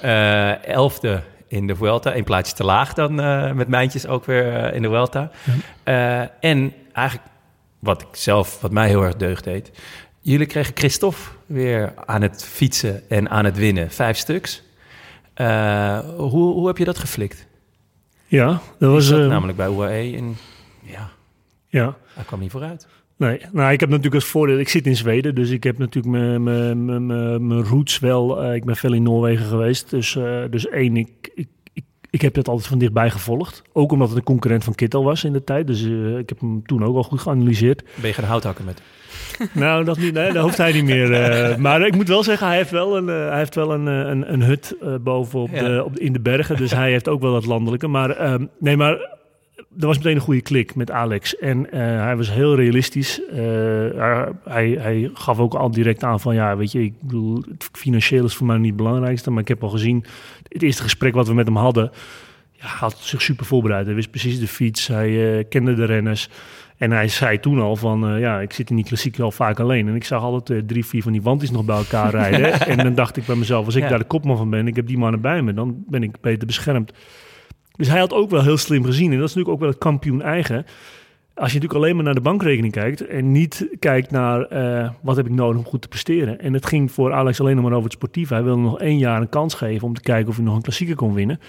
[SPEAKER 4] uh, elfde in de Vuelta. Een plaatje te laag dan met Mijntjes ook weer in de Vuelta. En eigenlijk wat ik zelf, wat mij heel erg deugd deed... Jullie kregen Christophe weer aan het fietsen en aan het winnen. Vijf stuks. Uh, hoe, hoe heb je dat geflikt?
[SPEAKER 5] Ja, dat was...
[SPEAKER 4] Uh, namelijk bij UAE en ja,
[SPEAKER 5] ja,
[SPEAKER 4] hij kwam niet vooruit.
[SPEAKER 5] Nee, nou ik heb natuurlijk als voordeel, ik zit in Zweden, dus ik heb natuurlijk mijn roots wel. Uh, ik ben veel in Noorwegen geweest, dus, uh, dus één, ik, ik, ik, heb dat altijd van dichtbij gevolgd. Ook omdat het een concurrent van Kittel was in de tijd, dus uh, ik heb hem toen ook al goed geanalyseerd.
[SPEAKER 4] Ben je gaan houthakken met
[SPEAKER 5] nou, dat, niet, nee, dat hoeft hij niet meer. Uh, maar ik moet wel zeggen, hij heeft wel een, uh, hij heeft wel een, een, een hut uh, boven op ja. de, op, in de bergen. Dus hij heeft ook wel dat landelijke. Maar nee, maar er was meteen een goede klik met Alex. En hij was heel realistisch. hij, hij gaf ook al direct aan van, ja, weet je, ik bedoel, het financieel is voor mij niet het belangrijkste. Maar ik heb al gezien, het eerste gesprek wat we met hem hadden, ja, had zich super voorbereid. Hij wist precies de fiets, hij kende de renners. En hij zei toen al van, uh, ja, ik zit in die klassiek al vaak alleen. En ik zag altijd uh, drie, vier van die wanties nog bij elkaar rijden. en dan dacht ik bij mezelf, als ik ja. daar de kopman van ben, ik heb die mannen bij me, dan ben ik beter beschermd. Dus hij had ook wel heel slim gezien. En dat is natuurlijk ook wel het kampioen eigen. Als je natuurlijk alleen maar naar de bankrekening kijkt en niet kijkt naar uh, wat heb ik nodig om goed te presteren. En het ging voor Alex alleen nog maar over het sportief. Hij wilde nog één jaar een kans geven om te kijken of hij nog een klassieker kon winnen.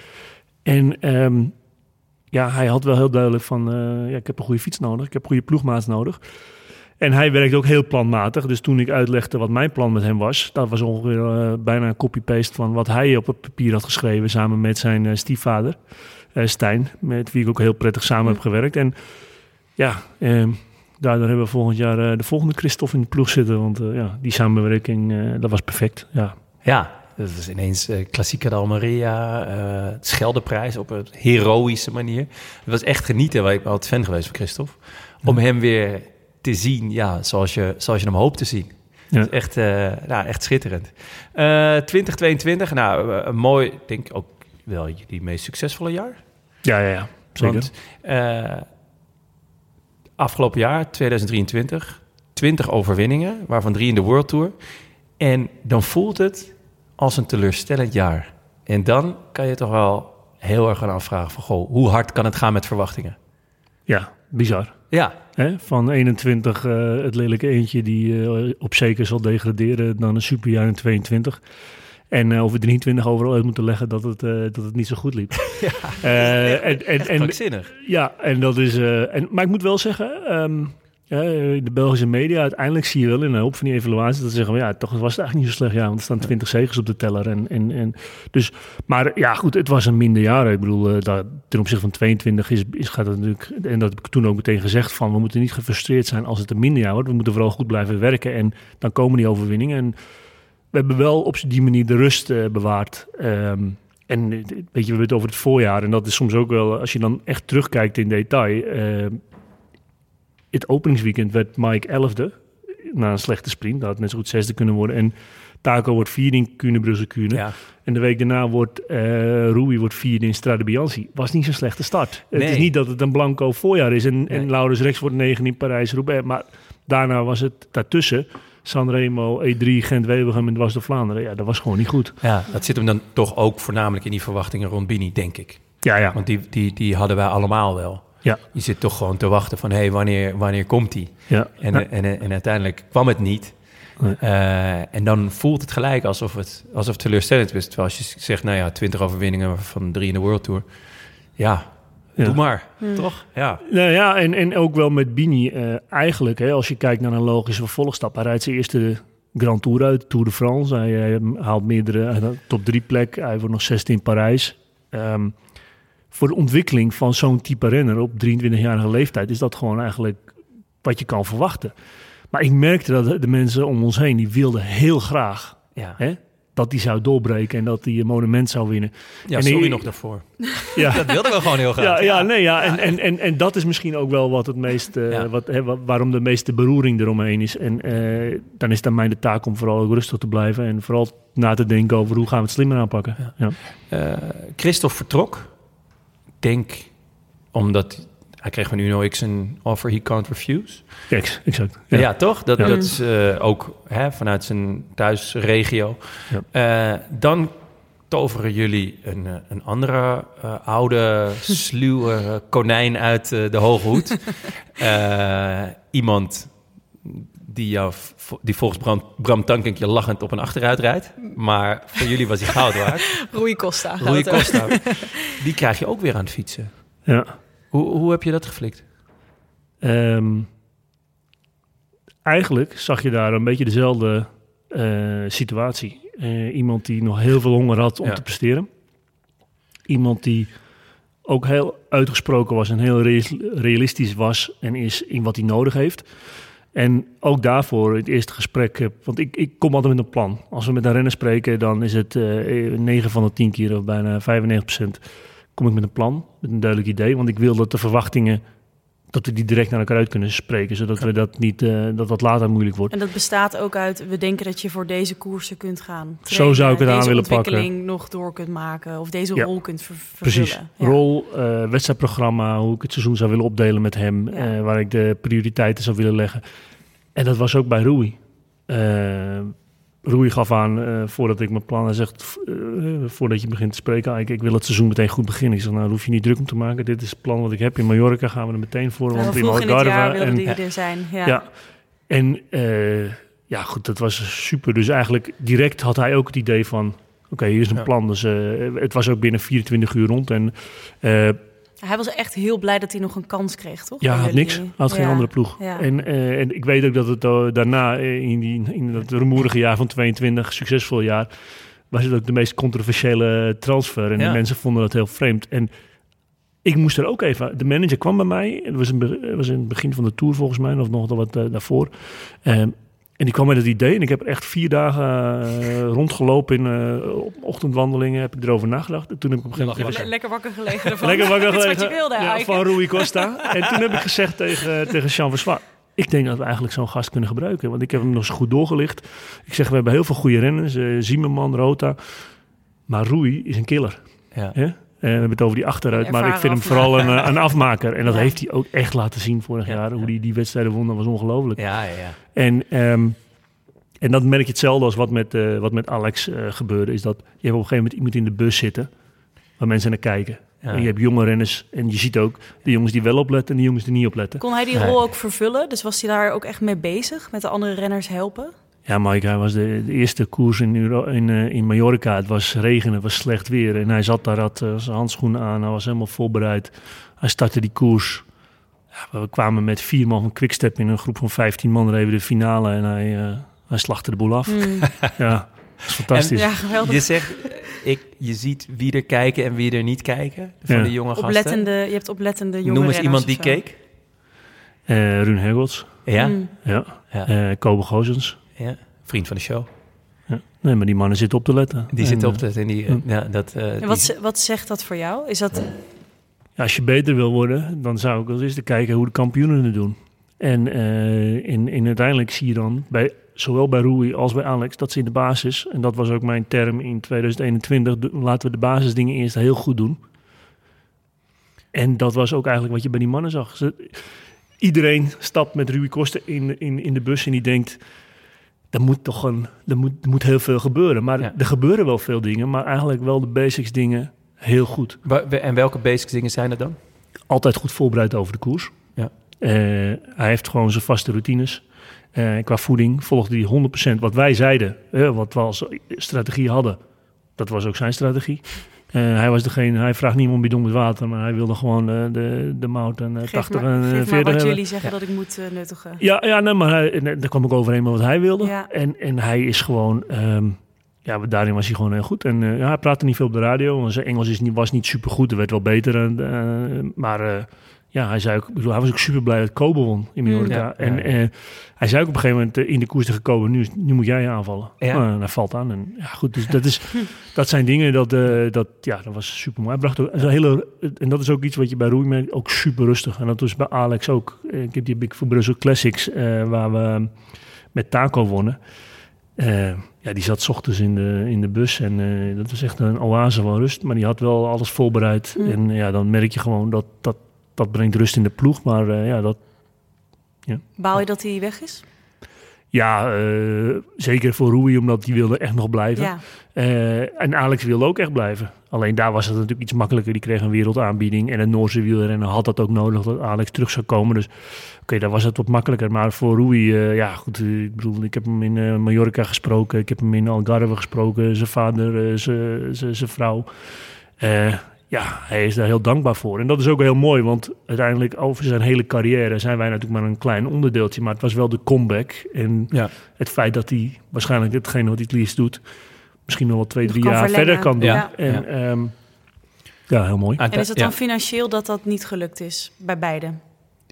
[SPEAKER 5] En um, ja, hij had wel heel duidelijk van, uh, ja, ik heb een goede fiets nodig, ik heb goede ploegmaats nodig. En hij werkt ook heel planmatig. Dus toen ik uitlegde wat mijn plan met hem was, dat was ongeveer uh, bijna een copy-paste van wat hij op het papier had geschreven samen met zijn stiefvader, Stijn, met wie ik ook heel prettig samen heb gewerkt. En ja, ehm, daardoor hebben we volgend jaar de volgende Christophe in de ploeg zitten. Want ja, die samenwerking, dat was perfect. Ja.
[SPEAKER 4] ja, dat is ineens klassieke Almeria, het Scheldeprijs op een heroïsche manier. Het was echt genieten, waar ik ben altijd fan geweest van Christophe. Om hem weer te zien, ja, zoals je, zoals je hem hoopt te zien. Ja. echt, uh, nou, echt schitterend. 2022, nou, een mooi, denk ik ook wel jullie meest succesvolle jaar.
[SPEAKER 5] Ja, ja, ja. Zeker. Want,
[SPEAKER 4] afgelopen jaar, 2023, 20 overwinningen, waarvan drie in de World Tour. En dan voelt het als een teleurstellend jaar. En dan kan je toch wel heel erg gaan afvragen van... Goh, hoe hard kan het gaan met verwachtingen?
[SPEAKER 5] Ja, bizar.
[SPEAKER 4] Ja.
[SPEAKER 5] Hè? Van 21 uh, het lelijke eentje die uh, op zeker zal degraderen... dan een superjaar in 22. En uh, over 23 overal uit moeten leggen dat het, uh, dat het niet zo goed liep.
[SPEAKER 4] Ja,
[SPEAKER 5] uh, en, en,
[SPEAKER 4] en,
[SPEAKER 5] ja, en dat is. en, maar ik moet wel zeggen, um, ja, de Belgische media, uiteindelijk zie je wel in een hoop van die evaluaties dat ze zeggen, ja, toch was het eigenlijk niet zo slecht. Ja, want er staan 20 zegers op de teller. En, en, en, dus, maar ja, goed, het was een minder jaar. Ik bedoel, uh, dat, ten opzichte van 22 is, is, gaat het natuurlijk, en dat heb ik toen ook meteen gezegd, van we moeten niet gefrustreerd zijn als het een minder jaar wordt. We moeten vooral goed blijven werken en dan komen die overwinningen. En we hebben wel op die manier de rust eh, bewaard. Ehm, en eh, weet je, we hebben het over het voorjaar. En dat is soms ook wel, als je dan echt terugkijkt in detail. ehm, het openingsweekend werd Mike 11e na een slechte sprint. Dat had net zo goed zesde kunnen worden. En Taco wordt vierde in Kuurne, Brussel, Kuurne.
[SPEAKER 4] Ja.
[SPEAKER 5] En de week daarna wordt eh Rui wordt vierde in Strade Bianchi. Was niet zo'n slechte start. Het is niet dat het een blanco voorjaar is. En, en. Laurens Rex wordt negen in Parijs-Roubaix. Maar daarna was het daartussen. Sanremo, E3, Gent-Wevelgem en dwars door Vlaanderen. Ja, dat was gewoon niet goed.
[SPEAKER 4] ja, dat zit hem dan toch ook voornamelijk in die verwachtingen rond Bini, denk ik.
[SPEAKER 5] Ja, ja.
[SPEAKER 4] Want die, die, die hadden wij allemaal wel.
[SPEAKER 5] Ja,
[SPEAKER 4] Je zit toch gewoon te wachten van, hé, hey, wanneer, wanneer komt die?
[SPEAKER 5] ja.
[SPEAKER 4] En,
[SPEAKER 5] Ja.
[SPEAKER 4] en, en, uiteindelijk kwam het niet.
[SPEAKER 5] Nee.
[SPEAKER 4] Eh, en dan voelt het gelijk alsof het, alsof het teleurstellend is. Terwijl als je zegt, nou ja, 20 overwinningen van drie in de World Tour. Ja,
[SPEAKER 5] Ja.
[SPEAKER 4] doe maar. Toch? Ja.
[SPEAKER 5] Nou ja, en, en ook wel met Bini eh, eigenlijk. Hè, als je kijkt naar een logische vervolgstap. Hij rijdt zijn eerste Grand Tour uit, Tour de France. Hij, eh, haalt meerdere hij haalt top drie plek. Hij wordt nog 16 in Parijs. Ehm, voor de ontwikkeling van zo'n type renner op 23-jarige leeftijd... is dat gewoon eigenlijk wat je kan verwachten. Maar ik merkte dat de mensen om ons heen... die wilden heel graag
[SPEAKER 4] Ja,
[SPEAKER 5] hè, dat hij zou doorbreken... en dat hij een monument zou winnen.
[SPEAKER 4] ja
[SPEAKER 5] En
[SPEAKER 4] sorry
[SPEAKER 5] ik-
[SPEAKER 4] nog daarvoor.
[SPEAKER 5] Ja.
[SPEAKER 4] Dat wilden we gewoon heel graag.
[SPEAKER 5] Ja, ja, nee, ja. En, en, en, en dat is misschien ook wel wat het meest, eh,
[SPEAKER 4] Ja.
[SPEAKER 5] wat, waarom de meeste beroering eromheen is. En eh, dan is het aan mij de taak om vooral ook rustig te blijven en vooral na te denken over hoe gaan we het slimmer aanpakken. Ja.
[SPEAKER 4] Eh, Christophe vertrok. Ik denk omdat hij kreeg van Uno X een offer he can't refuse.
[SPEAKER 5] Kijk, exact.
[SPEAKER 4] Ja,
[SPEAKER 5] Ja.
[SPEAKER 4] toch? Dat,
[SPEAKER 5] Ja.
[SPEAKER 4] dat is eh, ook hè, vanuit zijn thuisregio. Eh, dan toveren jullie een, eh, een andere eh, oude, sluwe konijn uit de Hoge Hoed. Eh, iemand die, jou, die volgens Bram, Bram Tankink je lachend op een achteruit rijdt. Maar voor jullie was hij goud waard.
[SPEAKER 3] Rui Costa.
[SPEAKER 4] Rui. Costa. Die krijg je ook weer aan het fietsen.
[SPEAKER 5] Ja.
[SPEAKER 4] Hoe, hoe heb je dat geflikt?
[SPEAKER 5] Ehm, eigenlijk zag je daar een beetje dezelfde eh, situatie. Eh, iemand die nog heel veel honger had om
[SPEAKER 4] Ja.
[SPEAKER 5] te presteren. Iemand die ook heel uitgesproken was en heel realistisch was en is in wat hij nodig heeft. En ook daarvoor het eerste gesprek, want ik, ik kom altijd met een plan. Als we met een renner spreken, dan is het eh 9 van de 10 keer of bijna 95 kom ik met een plan, met een duidelijk idee. Want ik wil dat de verwachtingen dat we die direct naar elkaar uit kunnen spreken, zodat we dat niet eh, dat dat later moeilijk wordt.
[SPEAKER 3] En dat bestaat ook uit, we denken dat je voor deze koersen kunt gaan.
[SPEAKER 5] Zo zou ik het aan willen pakken.
[SPEAKER 3] ontwikkeling nog door kunt maken. Of deze
[SPEAKER 5] Ja.
[SPEAKER 3] rol kunt ver-
[SPEAKER 5] Precies.
[SPEAKER 3] vervullen. Ja.
[SPEAKER 5] Rol, eh, wedstrijdprogramma, hoe ik het seizoen zou willen opdelen met hem,
[SPEAKER 3] Ja.
[SPEAKER 5] eh, waar ik de prioriteiten zou willen leggen. En dat was ook bij Rui. Rui gaf aan, eh, voordat ik mijn plan, hij zegt, v- eh, voordat je begint te spreken, ik, ik wil het seizoen meteen goed beginnen. Ik zeg, nou, hoef je niet druk om te maken. Dit is het plan wat ik heb. In Mallorca gaan we er meteen voor. Want in Algarve en-
[SPEAKER 3] die er zijn. Ja.
[SPEAKER 5] Ja. En eh, ja, goed, dat was super. Dus eigenlijk direct had hij ook het idee van... Oké, hier is een
[SPEAKER 4] Ja.
[SPEAKER 5] plan. Dus eh, het was ook binnen 24 uur rond. En eh,
[SPEAKER 3] Hij was echt heel blij dat hij nog een kans kreeg, toch?
[SPEAKER 5] ja, had niks. Hij had geen
[SPEAKER 3] Ja.
[SPEAKER 5] andere ploeg.
[SPEAKER 3] Ja.
[SPEAKER 5] En, eh, en ik weet ook dat het eh, daarna, eh, in, die, in dat rumoerige jaar van 22, succesvol jaar... was het ook de meest controversiële transfer. En
[SPEAKER 4] Ja.
[SPEAKER 5] de mensen vonden dat heel vreemd. En ik moest er ook even... De manager kwam bij mij. Het was, het was in het begin van de Tour volgens mij. Of nog wat daarvoor. Ehm, en die kwam met het idee. En ik heb er echt vier dagen eh, rondgelopen in eh, op ochtendwandelingen. Heb ik erover nagedacht. En toen heb ik op een gegeven moment...
[SPEAKER 3] Le- lekker wakker gelegen ervan.
[SPEAKER 5] Lekker wakker
[SPEAKER 3] Dit is wat
[SPEAKER 5] gelegen.
[SPEAKER 3] je wilde,
[SPEAKER 5] Ja,
[SPEAKER 3] Eike.
[SPEAKER 5] van Rui Costa. en toen heb ik gezegd tegen, tegen Jean Verswa. Ik denk dat we eigenlijk zo'n gast kunnen gebruiken. Want ik heb hem nog eens goed doorgelicht. Ik zeg, we hebben heel veel goede renners. Ziemerman, Rota. Maar Rui is een killer.
[SPEAKER 4] Ja.
[SPEAKER 5] Hè? Eh, we hebben het over die achteruit. Maar ik vind hem vooral een, eh, een afmaker. En dat
[SPEAKER 3] Ja.
[SPEAKER 5] heeft hij ook echt laten zien vorig
[SPEAKER 4] Ja,
[SPEAKER 5] jaar. Hoe
[SPEAKER 4] ja.
[SPEAKER 5] hij die wedstrijden won, dat was ongelooflijk.
[SPEAKER 4] Ja, ja, ja.
[SPEAKER 5] En, ehm, en dat merk je hetzelfde als wat met, eh, wat met Alex eh, gebeurde. Is dat je hebt op een gegeven moment iemand in de bus zitten. Waar mensen naar kijken.
[SPEAKER 4] Ja.
[SPEAKER 5] En je hebt jonge renners. En je ziet ook de jongens die wel opletten en de jongens die niet opletten.
[SPEAKER 3] Kon hij die rol ook vervullen? Dus was hij daar ook echt mee bezig? Met de andere renners helpen?
[SPEAKER 5] Ja, Mike, hij was de, de eerste koers in, Euro, in, eh, in Mallorca. Het was regen, het was slecht weer. En hij zat daar, had eh, zijn handschoenen aan. Hij was helemaal voorbereid. Hij startte die koers. Ja, we kwamen met vier man van Quickstep in een groep van 15 man. Reden de finale en hij, eh, hij slachtte de boel af.
[SPEAKER 3] Hmm.
[SPEAKER 5] Ja, dat is fantastisch.
[SPEAKER 3] Ja, geweldig.
[SPEAKER 4] Je zegt, ik, je ziet wie er kijken en wie er niet kijken. Van
[SPEAKER 5] Ja.
[SPEAKER 4] de jonge gasten.
[SPEAKER 3] Oplettende, je hebt oplettende jonge
[SPEAKER 4] Noem eens iemand die keek.
[SPEAKER 5] Eh Run Hergots.
[SPEAKER 4] Ja?
[SPEAKER 3] Hmm.
[SPEAKER 5] Ja.
[SPEAKER 4] Ja.
[SPEAKER 5] Eh Kobe Gozens.
[SPEAKER 4] Ja. Vriend van de show.
[SPEAKER 5] Ja. Nee, maar die mannen zitten op te letten.
[SPEAKER 4] Die
[SPEAKER 5] En,
[SPEAKER 4] zitten op
[SPEAKER 5] eh,
[SPEAKER 4] te... En die, ja, dat, eh,
[SPEAKER 3] En wat, ze- wat zegt dat voor jou? Is dat...
[SPEAKER 5] Ja, als je beter wil worden, dan zou ik als eerste kijken hoe de kampioenen het doen. En eh, in, in uiteindelijk zie je dan, bij, zowel bij Rui als bij Alex, dat ze in de basis, en dat was ook mijn term in 2021, de- laten we de basisdingen eerst heel goed doen. En dat was ook eigenlijk wat je bij die mannen zag. Ze- iedereen stapt met Rui Koster in, in, in de bus en die denkt, er moet toch een, er moet, er moet heel veel gebeuren. Maar
[SPEAKER 4] Ja.
[SPEAKER 5] er gebeuren wel veel dingen, maar eigenlijk wel de basics dingen heel goed
[SPEAKER 4] En welke basic dingen zijn er dan?
[SPEAKER 5] altijd goed voorbereid over de koers.
[SPEAKER 4] Ja.
[SPEAKER 5] Eh, hij heeft gewoon zijn vaste routines. Eh, qua voeding volgde hij 100% wat wij zeiden, wat we als strategie hadden. Dat was ook zijn strategie. Eh, hij was degene, hij vraagt een bidon met water, maar hij wilde gewoon eh, de, de mout en eh,
[SPEAKER 3] Geef
[SPEAKER 5] 80
[SPEAKER 3] maar,
[SPEAKER 5] en eh,
[SPEAKER 3] geef
[SPEAKER 5] 40
[SPEAKER 3] maar wat
[SPEAKER 5] hebben.
[SPEAKER 3] jullie zeggen dat ik moet nuttigen.
[SPEAKER 5] Ja, ja nee, maar hij, en, daar kwam ik overeen met wat hij wilde.
[SPEAKER 3] Ja.
[SPEAKER 5] En, en hij is gewoon, ehm, ja, daarin was hij gewoon heel goed. En ja, hij praatte niet veel op de radio, want zijn Engels is niet, was niet super goed. Er werd wel beter. En, maar ja, hij zei ook, ik bedoel, hij was ook super blij dat Kobe won in Mallorca.
[SPEAKER 4] Ja, ja,
[SPEAKER 5] en
[SPEAKER 4] ja.
[SPEAKER 5] eh, hij zei ook op een gegeven moment eh, in de koers tegen Kobe, nu, nu moet jij aanvallen.
[SPEAKER 4] Ja.
[SPEAKER 5] En hij valt aan. En ja, goed, dus dat, is, dat zijn dingen dat, eh, dat, ja, dat was super mooi. Hij bracht ook een hele, en dat is ook iets wat je bij Roei merkt, ook super rustig. En dat was bij Alex ook. Ik heb die Big voor Brussel Classics, eh, waar we met Taco wonnen. Eh, ja, die zat 's ochtends in de, in de bus en eh, dat was echt een oase van rust. Maar die had wel alles voorbereid.
[SPEAKER 3] Mm.
[SPEAKER 5] En ja, dan merk je gewoon dat dat, dat brengt rust in de ploeg. Maar eh, ja, dat,
[SPEAKER 3] Baal je dat hij weg is?
[SPEAKER 5] ja eh, zeker voor Rui, omdat die wilde echt nog blijven.
[SPEAKER 3] Ja.
[SPEAKER 5] Eh, en Alex wilde ook echt blijven. Alleen daar was het natuurlijk iets makkelijker. Die kreeg een wereldaanbieding. En een Noorse wielrenner had dat ook nodig dat Alex terug zou komen. Dus oké, daar was het wat makkelijker. Maar voor Rui, eh, ja goed. ik bedoel, ik heb hem in Mallorca gesproken. Ik heb hem in Algarve gesproken. Zijn vader, zijn vrouw. Ja, hij is daar heel dankbaar voor. En dat is ook heel mooi, want uiteindelijk over zijn hele carrière zijn wij natuurlijk maar een klein onderdeeltje. Maar het was wel de comeback. En
[SPEAKER 4] Ja.
[SPEAKER 5] het feit dat hij waarschijnlijk hetgene wat hij het liefst doet, misschien nog wel twee, drie jaar
[SPEAKER 3] verlengen.
[SPEAKER 5] verder kan doen.
[SPEAKER 4] Ja,
[SPEAKER 5] En
[SPEAKER 4] ja.
[SPEAKER 5] ehm, ja, heel mooi.
[SPEAKER 4] Ah,
[SPEAKER 3] En is het dan
[SPEAKER 4] ja.
[SPEAKER 3] financieel dat dat niet gelukt is bij beiden?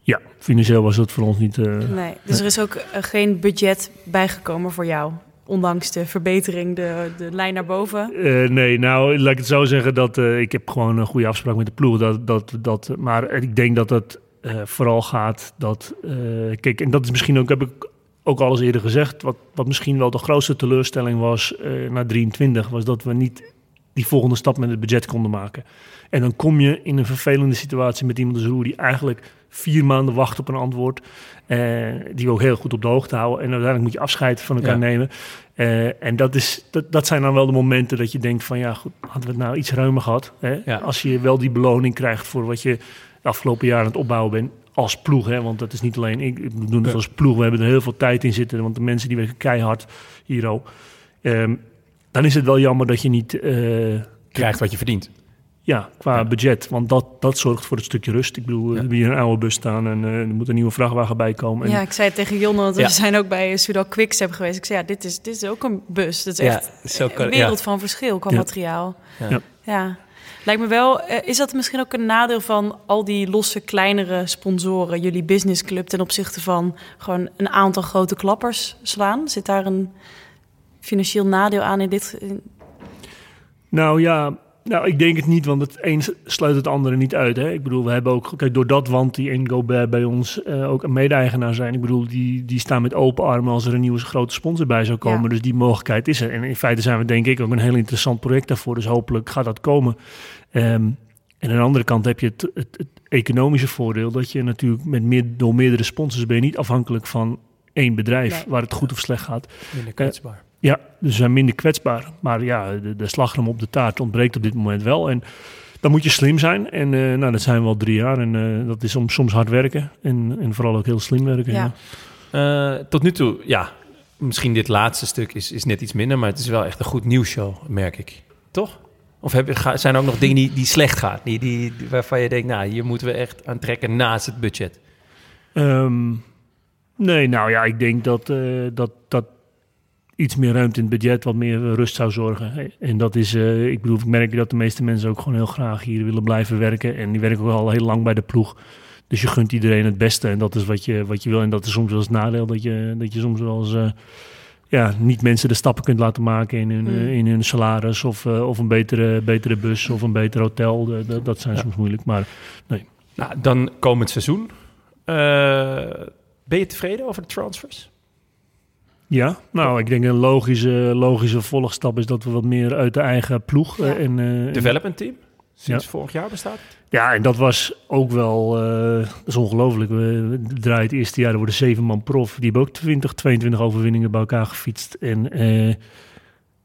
[SPEAKER 5] Ja, financieel was dat voor ons niet. eh,
[SPEAKER 3] Nee. Dus er is ook eh, geen budget bijgekomen voor jou? Ondanks de verbetering, de, de lijn naar boven.
[SPEAKER 5] Eh, nee, nou, laat ik het zo zeggen dat eh, ik heb gewoon een goede afspraak met de ploeg. Dat, dat, dat, maar ik denk dat het eh, vooral gaat dat... kijk, en dat is misschien ook, heb ik ook al eens eerder gezegd... wat, wat misschien wel de grootste teleurstelling was na 23... was dat we niet die volgende stap met het budget konden maken. En dan kom je in een vervelende situatie met iemand als Roer... die eigenlijk vier maanden wacht op een antwoord... eh, die we ook heel goed op de hoogte houden. En uiteindelijk moet je afscheid van elkaar
[SPEAKER 4] Ja.
[SPEAKER 5] nemen... Eh, en dat, is, dat, dat zijn dan wel de momenten dat je denkt van ja, goed, hadden we het nou iets ruimer gehad. Hè?
[SPEAKER 4] Ja.
[SPEAKER 5] Als je wel die beloning krijgt voor wat je de afgelopen jaren aan het opbouwen bent. Als ploeg, hè? want dat is niet alleen ik. Ik doe het
[SPEAKER 4] Ja.
[SPEAKER 5] als ploeg. We hebben er heel veel tijd in zitten. Want de mensen die werken keihard hier ook. Ehm, dan is het wel jammer dat je niet eh,
[SPEAKER 4] Krijgt wat je verdient.
[SPEAKER 5] ja, qua
[SPEAKER 4] Ja.
[SPEAKER 5] budget. Want dat, dat zorgt voor het stukje rust. Ik bedoel,
[SPEAKER 4] Ja.
[SPEAKER 5] hebben hier een oude bus staan en eh, er moet een nieuwe vrachtwagen bij komen. En
[SPEAKER 3] Ja, ik zei het tegen Jonne, want
[SPEAKER 4] Ja.
[SPEAKER 3] we zijn ook bij Soudal Quickstep geweest. Ik zei, ja, dit is, dit is ook een bus. Dat is
[SPEAKER 4] Ja,
[SPEAKER 3] echt
[SPEAKER 4] zo kan-
[SPEAKER 3] een wereld van verschil qua
[SPEAKER 5] Ja.
[SPEAKER 3] materiaal.
[SPEAKER 4] Ja.
[SPEAKER 5] Ja.
[SPEAKER 3] Ja. Lijkt me wel, eh, is dat misschien ook een nadeel van al die losse, kleinere sponsoren, jullie businessclub, ten opzichte van gewoon een aantal grote klappers slaan? Zit daar een financieel nadeel aan in dit?
[SPEAKER 5] Nou ja, nou, ik denk het niet, want het een sluit het andere niet uit. Hè? Ik bedoel, we hebben ook, kijk, doordat Wanty en Gobert bij ons eh, ook een mede-eigenaar zijn. Ik bedoel, die, die staan met open armen als er een nieuwe grote sponsor bij zou komen.
[SPEAKER 3] Ja.
[SPEAKER 5] Dus die mogelijkheid is er. En in feite zijn we denk ik ook een heel interessant project daarvoor. Dus hopelijk gaat dat komen. Ehm, en aan de andere kant heb je het, het, het economische voordeel dat je natuurlijk met meer, door meerdere sponsors ben je niet afhankelijk van één bedrijf
[SPEAKER 3] Nee.
[SPEAKER 5] waar het goed of slecht gaat.
[SPEAKER 4] Minder kwetsbaar.
[SPEAKER 5] Ja, dus ze zijn minder kwetsbaar. Maar ja, de, de slagroom op de taart ontbreekt op dit moment wel. En dan moet je slim zijn. En eh, nou, dat zijn we al drie jaar. En eh, dat is soms, soms hard werken. En, en vooral ook heel slim werken.
[SPEAKER 3] Ja.
[SPEAKER 5] Ja.
[SPEAKER 4] Eh, tot nu toe, ja, misschien dit laatste stuk is, is net iets minder, maar het is wel echt een goed nieuwsshow, merk ik. Toch? Of heb, je- ga- zijn er ook nog dingen die, die slecht gaan? Die, die, waarvan je denkt, nou, hier moeten we echt aan trekken naast het budget.
[SPEAKER 5] Ehm, nee, nou ja, ik denk dat, eh, dat, dat iets meer ruimte in het budget wat meer rust zou zorgen. En dat is, eh, ik bedoel, ik merk dat de meeste mensen ook gewoon heel graag hier willen blijven werken. En die werken ook al heel lang bij de ploeg. Dus je gunt iedereen het beste. En dat is wat je, wat je wil. En dat is soms wel eens het nadeel dat je, dat je soms wel eens... eh, ja, niet mensen de stappen kunt laten maken in hun,
[SPEAKER 3] Mm.
[SPEAKER 5] eh, in hun salaris of, of een betere, betere bus of een beter hotel. De- dat zijn
[SPEAKER 4] Ja.
[SPEAKER 5] soms moeilijk. Maar
[SPEAKER 4] Nou, dan komend seizoen. Ben je tevreden over de transfers?
[SPEAKER 5] Ja, nou, ik denk een logische, logische volgstap is dat we wat meer uit de eigen ploeg. eh,
[SPEAKER 3] Ja.
[SPEAKER 5] en, eh, en-
[SPEAKER 4] Development team? Sinds vorig jaar bestaat?
[SPEAKER 5] Ja, en dat was ook wel, eh, dat is ongelooflijk. We draaien het eerste jaar, er worden zeven man prof. Die hebben ook 20, 22 overwinningen bij elkaar gefietst. En eh,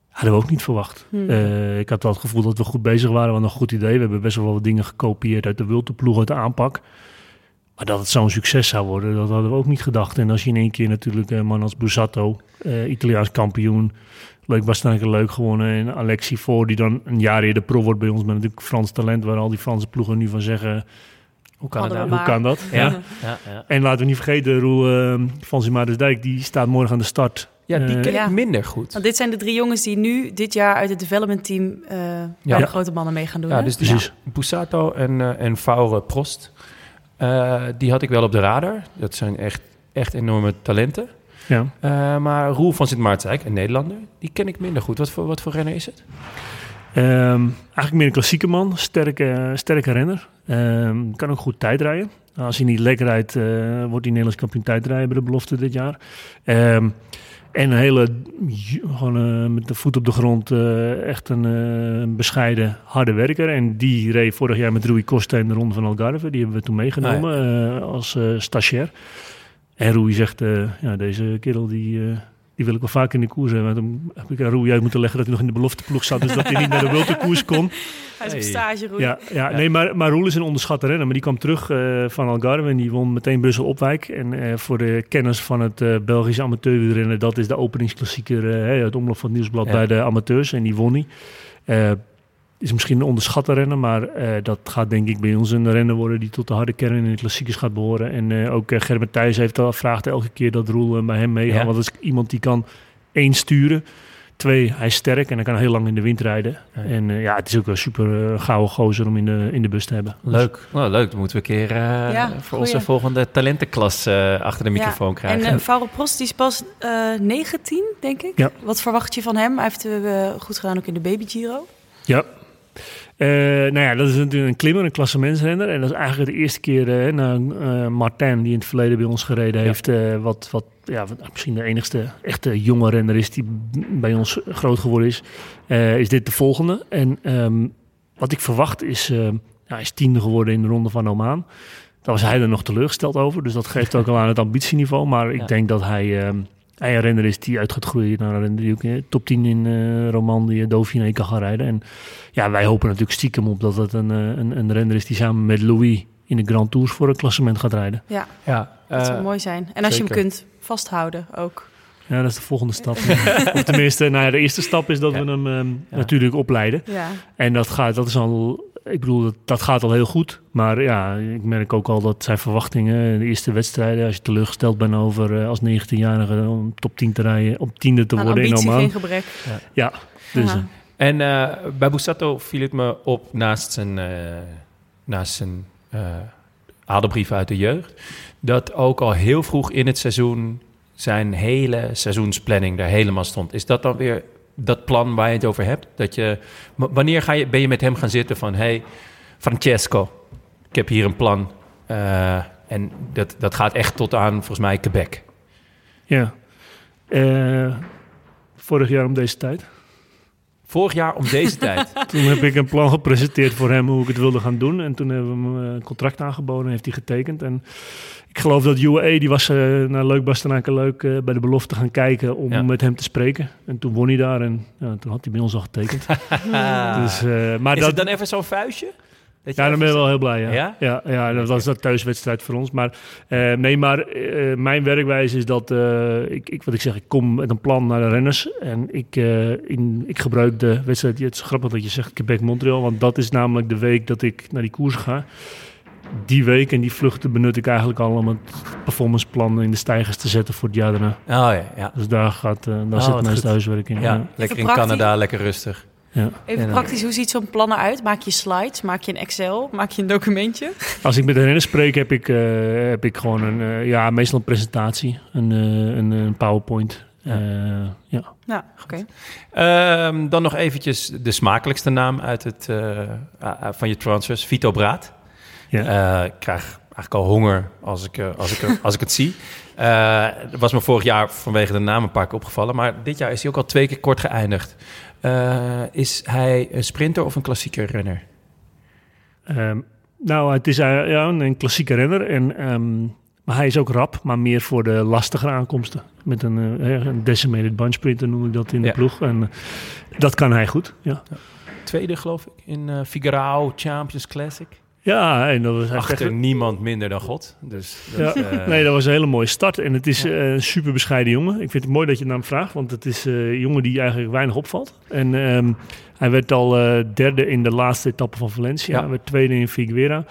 [SPEAKER 5] hadden we ook niet verwacht.
[SPEAKER 3] Hmm.
[SPEAKER 5] Eh, ik had wel het gevoel dat we goed bezig waren. We hadden een goed idee. We hebben best wel wat dingen gekopieerd uit de Wultenploeg, uit de aanpak. Maar dat het zo'n succes zou worden, dat hadden we ook niet gedacht. En als je in één keer natuurlijk een man als Busatto, eh, Italiaans kampioen, leuk Bastenaken leuk gewonnen. En Alexi Voor, die dan een jaar eerder pro wordt bij ons, met natuurlijk Frans talent, waar al die Franse ploegen nu van zeggen,
[SPEAKER 4] Hoe kan nou?
[SPEAKER 5] hoe kan dat?
[SPEAKER 4] Ja, ja, ja.
[SPEAKER 5] En laten we niet vergeten, Roel uh, van Maartensdijk, die staat morgen aan de start.
[SPEAKER 4] ja, die
[SPEAKER 5] Eh,
[SPEAKER 4] ken
[SPEAKER 3] Ja.
[SPEAKER 4] ik minder goed.
[SPEAKER 3] Want dit zijn de drie jongens die nu dit jaar uit het development team eh bij de grote mannen mee gaan doen.
[SPEAKER 4] Ja,
[SPEAKER 3] hè?
[SPEAKER 4] dus
[SPEAKER 5] Precies.
[SPEAKER 4] ja, Busato en, eh en Faure Prost, eh, die had ik wel op de radar. Dat zijn echt, echt enorme talenten.
[SPEAKER 5] Ja.
[SPEAKER 4] Eh, maar Roel van Sint Maartensdijk, een Nederlander, die ken ik minder goed. Wat voor, wat voor renner is het?
[SPEAKER 5] Ehm, eigenlijk meer een klassieke man, sterke, sterke renner. Ehm, kan ook goed tijdrijden. Als hij niet lekker rijdt, eh, wordt hij Nederlands kampioen tijdrijden bij de belofte dit jaar. Ehm, en een hele, gewoon eh, met de voet op de grond, eh, echt een eh, bescheiden, harde werker. En die reed vorig jaar met Rui Costa in de Ronde van Algarve. Die hebben we toen meegenomen eh, als stagiair. En Rui zegt, ja, deze kerel die, die wil ik wel vaak in de koers hebben. Dan heb ik aan Rui uit moeten leggen dat hij nog in de belofteploeg zat. Dus dat hij niet naar de World koers kon.
[SPEAKER 3] Hij is op stage, Roel.
[SPEAKER 5] Ja, ja, nee, maar, maar Roel is een onderschatte renner. Maar die kwam terug eh, van Algarve en die won meteen Brussel-Opwijk. En eh, voor de kenners van het eh, Belgische amateurwielrennen... dat is de openingsklassieker, hè, het omloop van het nieuwsblad
[SPEAKER 4] Ja.
[SPEAKER 5] bij de amateurs. En die won hij. Is misschien een onderschatte renner, maar eh, dat gaat denk ik bij ons een renner worden... die tot de harde kern in de klassiekers gaat behoren. En eh, ook uh, Gerben Thijs heeft al vraagt elke keer dat Roel bij hem meegaat.
[SPEAKER 4] Ja.
[SPEAKER 5] Want dat is iemand die kan één sturen... Twee, hij is sterk en hij kan heel lang in de wind rijden.
[SPEAKER 4] Ja.
[SPEAKER 5] En eh, ja, het is ook een super uh, gouden gozer om in de, in de bus te hebben.
[SPEAKER 4] Leuk. Nou, leuk. Dan moeten we een keer uh,
[SPEAKER 3] Ja,
[SPEAKER 4] voor
[SPEAKER 3] goeie.
[SPEAKER 4] onze volgende talentenklas uh, achter de microfoon
[SPEAKER 3] Ja.
[SPEAKER 4] krijgen.
[SPEAKER 3] En uh, Faure Prost die is pas uh, 19, denk ik.
[SPEAKER 5] Ja.
[SPEAKER 3] Wat verwacht je van hem? Hij heeft uh, goed gedaan ook in de Baby Giro.
[SPEAKER 5] Ja. Uh, nou ja, dat is natuurlijk een klimmer, een klassementsrenner. En dat is eigenlijk de eerste keer uh, na uh, Martin, die in het verleden bij ons gereden
[SPEAKER 4] Ja.
[SPEAKER 5] heeft, wat, wat ja, wat misschien de enigste echte jonge renner is die bij ons groot geworden is, is dit de volgende. En um, wat ik verwacht is, hij is tiende geworden in de ronde van Oman. Daar was hij er nog teleurgesteld over, dus dat geeft ook al aan het ambitieniveau. Maar ik
[SPEAKER 4] Ja.
[SPEAKER 5] denk dat hij... Um, hij een renner is die uit gaat groeien naar een renner die ook in top 10 in uh, Romandie, Dauphiné kan gaan rijden. En ja, wij hopen natuurlijk stiekem op dat het een, een, een renner is die samen met Louis in de Grand Tours voor een klassement gaat rijden.
[SPEAKER 3] Ja,
[SPEAKER 4] ja
[SPEAKER 3] dat zou
[SPEAKER 4] uh,
[SPEAKER 3] mooi zijn. En als
[SPEAKER 4] zeker.
[SPEAKER 3] je hem kunt vasthouden ook.
[SPEAKER 5] Ja, dat is de volgende stap. of tenminste, nou ja, de eerste stap is dat
[SPEAKER 4] Ja.
[SPEAKER 5] we hem um,
[SPEAKER 4] Ja.
[SPEAKER 5] natuurlijk opleiden.
[SPEAKER 3] Ja,
[SPEAKER 5] En dat gaat, dat is al, ik bedoel, dat, dat gaat al heel goed. Maar ja, ik merk ook al dat zijn verwachtingen, de eerste wedstrijden, als je teleurgesteld bent over uh, als 19-jarige om top 10 te rijden, op tiende te
[SPEAKER 3] aan
[SPEAKER 5] worden in
[SPEAKER 3] ambitie
[SPEAKER 5] Oman.
[SPEAKER 3] geen gebrek.
[SPEAKER 5] Ja, dus
[SPEAKER 3] Aha.
[SPEAKER 5] uh,
[SPEAKER 4] En uh, bij Bussato viel het me op naast zijn, uh, naast zijn uh, adelbrief uit de jeugd, dat ook al heel vroeg in het seizoen zijn hele seizoensplanning er helemaal stond. Is dat dan weer dat plan waar je het over hebt? Dat je, wanneer ga je, ben je met hem gaan zitten van, hey Francesco, ik heb hier een plan. Uh, en dat, dat gaat echt tot aan, volgens mij, Quebec.
[SPEAKER 5] ja. Uh, vorig jaar om deze tijd.
[SPEAKER 4] Vorig jaar om deze tijd.
[SPEAKER 5] Toen heb ik een plan gepresenteerd voor hem hoe ik het wilde gaan doen. En toen hebben we hem eh, een contract aangeboden, heeft hij getekend. En ik geloof dat UAE, die was uh, naar Leuk Bastenaken Leuk uh, bij de belofte gaan kijken om
[SPEAKER 4] Ja.
[SPEAKER 5] met hem te spreken. En toen won hij daar en ja, toen had hij bij ons al getekend. dus, uh, maar
[SPEAKER 4] Is
[SPEAKER 5] dat,
[SPEAKER 4] het dan even zo'n vuistje? Dat
[SPEAKER 5] ja, dan ben je wel heel blij, ja.
[SPEAKER 4] Ja?
[SPEAKER 5] Ja, ja, dat was dat thuiswedstrijd voor ons. Maar eh, nee, maar eh, mijn werkwijze is dat, eh, ik, ik, wat ik zeg, ik kom met een plan naar de renners. En ik, eh, in, ik gebruik de wedstrijd, het is grappig dat je zegt Quebec-Montreal, want dat is namelijk de week dat ik naar die koers ga. Die week en die vluchten benut ik eigenlijk al om het performanceplan in de stijgers te zetten voor het jaar daarna.
[SPEAKER 4] Oh ja, ja.
[SPEAKER 5] Dus daar, gaat, eh, daar
[SPEAKER 4] Oh,
[SPEAKER 5] zit mijn
[SPEAKER 4] goed.
[SPEAKER 5] huiswerking.
[SPEAKER 4] ja.
[SPEAKER 5] Ja.
[SPEAKER 4] lekker in. Canada, lekker rustig.
[SPEAKER 5] Ja.
[SPEAKER 3] Even praktisch, hoe ziet zo'n plan eruit? Maak je slides? Maak je een Excel? Maak je een documentje?
[SPEAKER 5] Als ik met de renners spreek, heb ik, eh, heb ik gewoon een, eh, ja, meestal een presentatie, een, eh, een, een PowerPoint. Ja.
[SPEAKER 4] Ja.
[SPEAKER 5] ja.
[SPEAKER 3] Nou, oké.
[SPEAKER 4] Ehm, dan nog eventjes de smakelijkste naam uit het, eh, ah, ah, van je transfers. Vito Braat.
[SPEAKER 5] Ja.
[SPEAKER 4] Eh, ik krijg eigenlijk al honger als ik, eh, als ik, als ik het zie. Eh, dat was me vorig jaar vanwege de naam een paar keer opgevallen. Maar dit jaar is hij ook al twee keer kort geëindigd. Eh, is hij een sprinter of een klassieke renner?
[SPEAKER 5] Ehm, nou, het is eh, ja, een klassieke renner. En, ehm, maar hij is ook rap, maar meer voor de lastigere aankomsten. Met een, eh, een decimated bunch sprinter noem ik dat in de
[SPEAKER 4] Ja.
[SPEAKER 5] ploeg. En eh, dat kan hij goed, ja.
[SPEAKER 4] Tweede, geloof ik, in eh Figaro Champions Classic.
[SPEAKER 5] Ja, en dat was
[SPEAKER 4] Achter
[SPEAKER 5] echt-
[SPEAKER 4] niemand minder dan God. Dus
[SPEAKER 5] Ja,
[SPEAKER 4] eh,
[SPEAKER 5] nee, dat was een hele mooie start. En het is
[SPEAKER 4] Ja.
[SPEAKER 5] eh, een super bescheiden jongen. Ik vind het mooi dat je naar hem vraagt, want het is eh, een jongen die eigenlijk weinig opvalt. En ehm, hij werd al eh, derde in de laatste etappe van Valencia.
[SPEAKER 4] Ja.
[SPEAKER 5] Hij werd tweede in Figueira.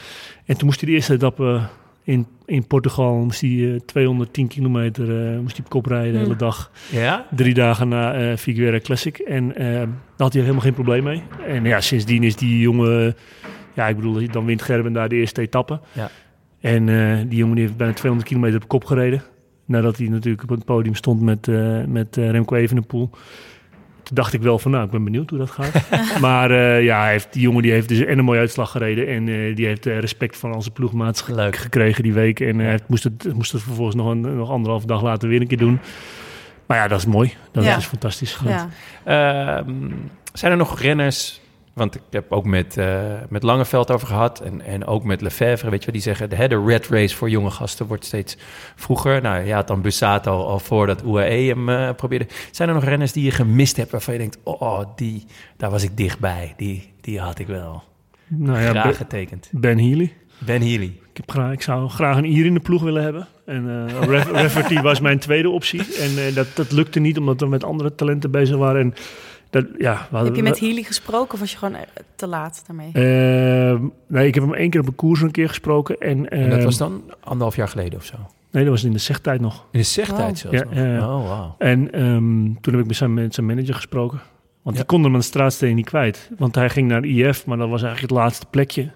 [SPEAKER 5] En toen moest hij de eerste etappe in, in Portugal, moest hij, eh, 210 kilometer eh, moest hij op kop rijden de
[SPEAKER 3] Hmm.
[SPEAKER 5] hele dag.
[SPEAKER 4] ja?
[SPEAKER 5] Drie dagen na eh Figueira Classic. En eh, daar had hij helemaal geen probleem mee. En ja, sindsdien is die jongen... Ja, ik bedoel, dan wint Gerben daar de eerste etappe.
[SPEAKER 4] Ja.
[SPEAKER 5] En eh, die jongen die heeft bijna 200 kilometer op kop gereden. Nadat hij natuurlijk op het podium stond met, eh, met eh, Remco Evenepoel. Toen dacht ik wel van, nou, ik ben benieuwd hoe dat gaat. maar eh, ja, hij heeft, die jongen die heeft dus en een mooie uitslag gereden. En eh, die heeft eh, respect van onze ploegmaats ge- gekregen die week. En hij moest, het, moest het vervolgens nog, een, nog anderhalf dag later weer een keer doen. Maar ja, dat is mooi. Dat
[SPEAKER 3] Ja.
[SPEAKER 5] is fantastisch.
[SPEAKER 3] Ja.
[SPEAKER 4] Ehm, zijn er nog renners? Want ik heb ook met, eh met Langeveld over gehad. En, en ook met Lefevre. Weet je wel, die zeggen: de, de red race voor jonge gasten wordt steeds vroeger. Nou ja, dan Bussato al voordat UAE hem eh, probeerde. Zijn er nog renners die je gemist hebt waarvan je denkt: oh, oh, die, daar was ik dichtbij. Die, die had ik wel
[SPEAKER 5] Nou ja,
[SPEAKER 4] graag
[SPEAKER 5] Ben,
[SPEAKER 4] getekend.
[SPEAKER 5] Ben Healy.
[SPEAKER 4] Ben Healy.
[SPEAKER 5] Ik, heb graag, ik zou graag een Ier in de ploeg willen hebben. En Rafferty was mijn tweede optie. En dat, dat lukte niet, omdat we met andere talenten bezig waren. En dat, ja, we
[SPEAKER 3] Heb je met Healy gesproken of was je gewoon eh, te laat daarmee?
[SPEAKER 5] Ehm, nee, ik heb hem één keer op een koers een keer gesproken. En,
[SPEAKER 4] En dat
[SPEAKER 5] ehm,
[SPEAKER 4] was dan anderhalf jaar geleden of zo.
[SPEAKER 5] Nee, dat was in de zegtijd nog.
[SPEAKER 4] In de zegtijd
[SPEAKER 3] Wow.
[SPEAKER 4] zelfs
[SPEAKER 5] Ja.
[SPEAKER 4] Oh, wauw.
[SPEAKER 5] En ehm, toen heb ik met zijn, met zijn manager gesproken. Want
[SPEAKER 4] Ja.
[SPEAKER 5] die kon hem aan de straatsteen niet kwijt. Want hij ging naar IF, maar dat was eigenlijk het laatste plekje.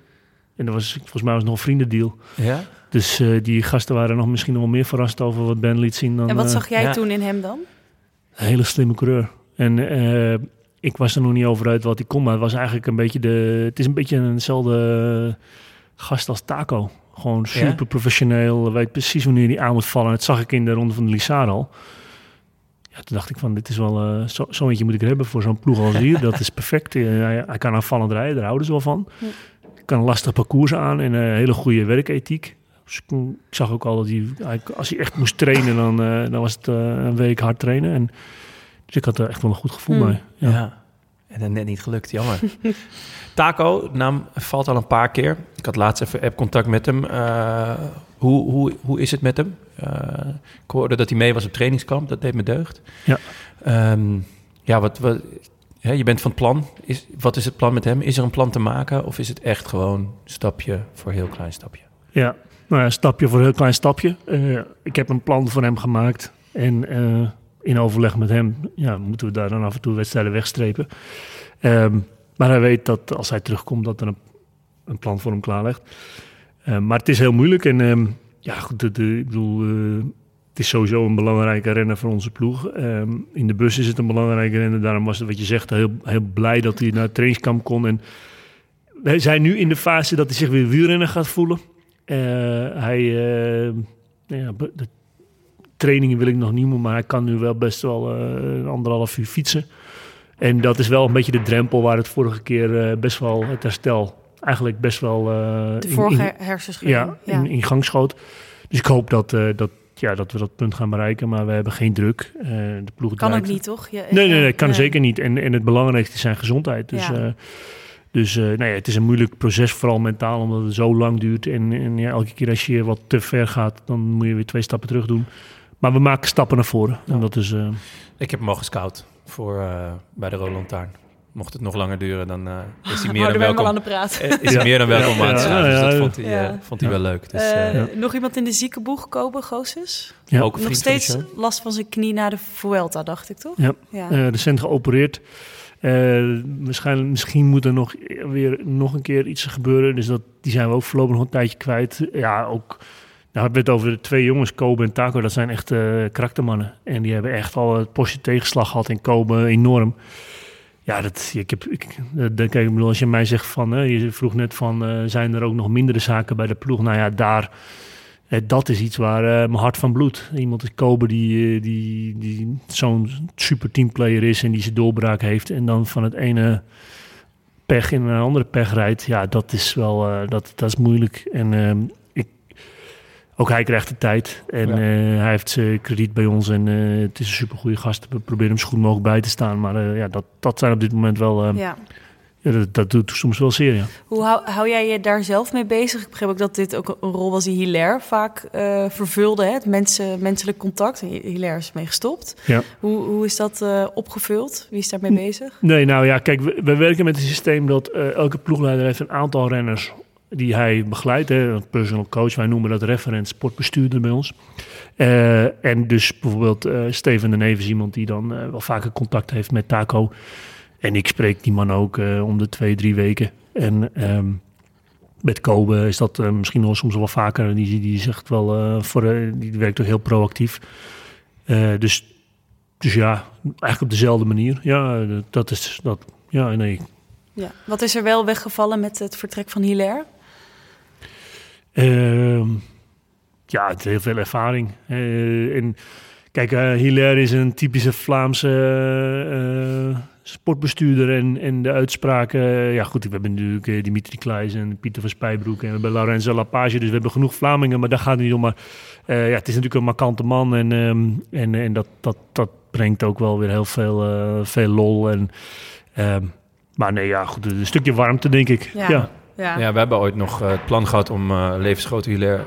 [SPEAKER 5] En dat was, volgens mij was het nog een vriendendeal.
[SPEAKER 4] Ja?
[SPEAKER 5] Dus eh, die gasten waren nog misschien nog wel meer verrast over wat Ben liet zien dan
[SPEAKER 3] En wat
[SPEAKER 5] eh,
[SPEAKER 3] zag jij
[SPEAKER 4] ja.
[SPEAKER 3] toen in hem dan?
[SPEAKER 5] een hele slimme coureur. En eh, ik was er nog niet over uit wat hij kon, maar het was eigenlijk een beetje de. Het is een beetje eenzelfde gast als Taco. Gewoon super professioneel, weet precies wanneer hij aan moet vallen. Dat zag ik in de ronde van de Lissade al. Ja, toen dacht ik van, dit is wel, eh, zo, zo eentje moet ik er hebben voor zo'n ploeg als hier. Dat is perfect. Eh, hij, hij kan aanvallend rijden, daar houden ze wel van.
[SPEAKER 3] Ja.
[SPEAKER 5] Kan een lastig parcours aan en een hele goede werkethiek. Dus ik, ik zag ook al dat hij, als hij echt moest trainen, dan, dan was het een week hard trainen. En, dus ik had er echt wel een goed gevoel
[SPEAKER 3] Hmm.
[SPEAKER 5] bij.
[SPEAKER 4] Ja.
[SPEAKER 5] Ja.
[SPEAKER 4] En dan net niet gelukt, jammer. Taco, naam valt al een paar keer. Ik had laatst even app-contact met hem. Eh, hoe, hoe, hoe is het met hem? Eh, ik hoorde dat hij mee was op trainingskamp. Dat deed me deugd.
[SPEAKER 5] Ja.
[SPEAKER 4] Ehm, ja, wat, wat, hè, je bent van het plan. Is, wat is het plan met hem? Is er een plan te maken? Of is het echt gewoon stapje voor heel klein stapje?
[SPEAKER 5] Ja, nou ja, stapje voor een heel klein stapje. Eh, ik heb een plan voor hem gemaakt. En eh, in overleg met hem ja, moeten we daar dan af en toe wedstrijden wegstrepen. Ehm, maar hij weet dat als hij terugkomt, dat er een, een plan voor hem klaar ligt. Eh, maar het is heel moeilijk. En ehm, ja, goed, de, ik bedoel, eh, het is sowieso een belangrijke renner voor onze ploeg. In de bus is het een belangrijke renner. Daarom was het wat je zegt heel, heel blij dat hij naar het trainingskamp kon. En wij zijn nu in de fase dat hij zich weer wielrenner gaat voelen. Eh, hij, eh, nou ja, de trainingen wil ik nog niet noemen, maar hij kan nu wel best wel eh, anderhalf uur fietsen. En dat is wel een beetje de drempel waar het vorige keer eh, best wel het herstel eigenlijk best wel eh,
[SPEAKER 3] De
[SPEAKER 5] in-
[SPEAKER 3] vorige
[SPEAKER 5] in,
[SPEAKER 3] hersenschudding.
[SPEAKER 5] ja, In, in gang schoot. Dus ik hoop dat, dat, ja, dat we dat punt gaan bereiken, maar we hebben geen druk. De ploeg
[SPEAKER 3] Kan ook niet, toch? Je-
[SPEAKER 5] Nee, nee, nee, kan
[SPEAKER 3] nee.
[SPEAKER 5] zeker niet. En, en het belangrijkste is zijn gezondheid. Dus,
[SPEAKER 3] Ja.
[SPEAKER 5] dus eh, nou ja, het is een moeilijk proces, vooral mentaal, omdat het zo lang duurt. En, en ja, elke keer als je wat te ver gaat, dan moet je weer twee stappen terug doen. Maar we maken stappen naar voren.
[SPEAKER 4] Ja.
[SPEAKER 5] En dat is, eh,
[SPEAKER 4] Ik heb hem al gescout voor, eh, bij de Roland Taarn. Mocht het nog langer duren, dan eh, is hij meer dan
[SPEAKER 3] we hem al
[SPEAKER 4] welkom.
[SPEAKER 3] aan de praat.
[SPEAKER 4] Is
[SPEAKER 5] Ja.
[SPEAKER 4] hij meer dan welkom
[SPEAKER 5] Ja,
[SPEAKER 4] aan Dus dat vond hij,
[SPEAKER 3] Ja.
[SPEAKER 4] vond hij
[SPEAKER 5] Ja.
[SPEAKER 4] wel leuk. Dus,
[SPEAKER 3] Nog iemand in de ziekenboeg, Kobe Gozes?
[SPEAKER 5] ja.
[SPEAKER 4] ook
[SPEAKER 3] Nog
[SPEAKER 4] vriend van de
[SPEAKER 3] steeds last van zijn knie na de Vuelta, dacht ik, toch?
[SPEAKER 5] Ja.
[SPEAKER 3] ja.
[SPEAKER 5] recent geopereerd. Eh, waarschijnlijk, misschien moet er nog weer nog een keer iets gebeuren. Dus dat, die zijn we ook voorlopig nog een tijdje kwijt. Ja, ook Nou, het over de twee jongens, Kobe en Taco. Dat zijn echt uh, karaktermannen. En die hebben echt al het postje tegenslag gehad in Kobe enorm. Ja, dat, ik heb, ik, kijk, ik als je mij zegt van, je vroeg net van, uh, zijn er ook nog mindere zaken bij de ploeg? Nou ja, daar, dat is iets waar mijn hart van bloedt. Iemand is Kobe die, die, die zo'n super teamplayer is en die zijn doorbraak heeft. En dan van het ene pech in een andere pech rijdt. Ja, dat is wel, dat, dat is moeilijk. En ehm, ook hij krijgt de tijd. En eh, hij heeft zijn krediet bij ons. En uh, het is een supergoeie gast. We proberen hem zo goed mogelijk bij te staan. Maar uh, ja, dat, dat zijn op dit moment wel... ja. Ja, dat, dat, doet soms wel zeer, ja.
[SPEAKER 3] Hoe hou, hou, jij je daar zelf mee bezig? Ik begreep ook dat dit ook een rol was die Hilaire vaak vervulde. Hè? Het mensen, menselijk contact. Hilaire is mee gestopt. Ja. Hoe, hoe is dat opgevuld? Wie is daarmee bezig?
[SPEAKER 5] Nee, nou ja, kijk, we, we werken met een systeem dat elke ploegleider heeft een aantal renners die hij begeleidt. Een personal coach, wij noemen dat referent sportbestuurder bij ons. Uh, en dus bijvoorbeeld uh, Steven de Neven is iemand die dan uh, wel vaker contact heeft met Taco. En ik spreek die man ook om de twee, drie weken. En um, met Kobe is dat misschien wel soms wel vaker. Die, die zegt wel, voor, die werkt ook heel proactief. dus, dus ja, eigenlijk op dezelfde manier. Ja, dat is dat. Ja, nee.
[SPEAKER 3] Ja. Wat is er wel weggevallen met het vertrek van Hilaire?
[SPEAKER 5] Uh, ja, het heel veel ervaring. Uh, en kijk, uh, Hilaire is een typische Vlaamse uh, sportbestuurder en, en de uitspraken. ja, goed, we hebben natuurlijk Dimitri Kleijs en Pieter van Spijbroek en we hebben Lorenzo Lapage, dus we hebben genoeg Vlamingen, maar daar gaat het niet om. Maar ja, het is natuurlijk een markante man en, um, en, en dat, dat, dat brengt ook wel weer heel veel, veel lol. En, um, maar nee, ja, goed, een stukje warmte, denk ik. ja. ja.
[SPEAKER 4] Ja. ja, we hebben ooit nog uh, het plan gehad om uh, levensgrote Hilaire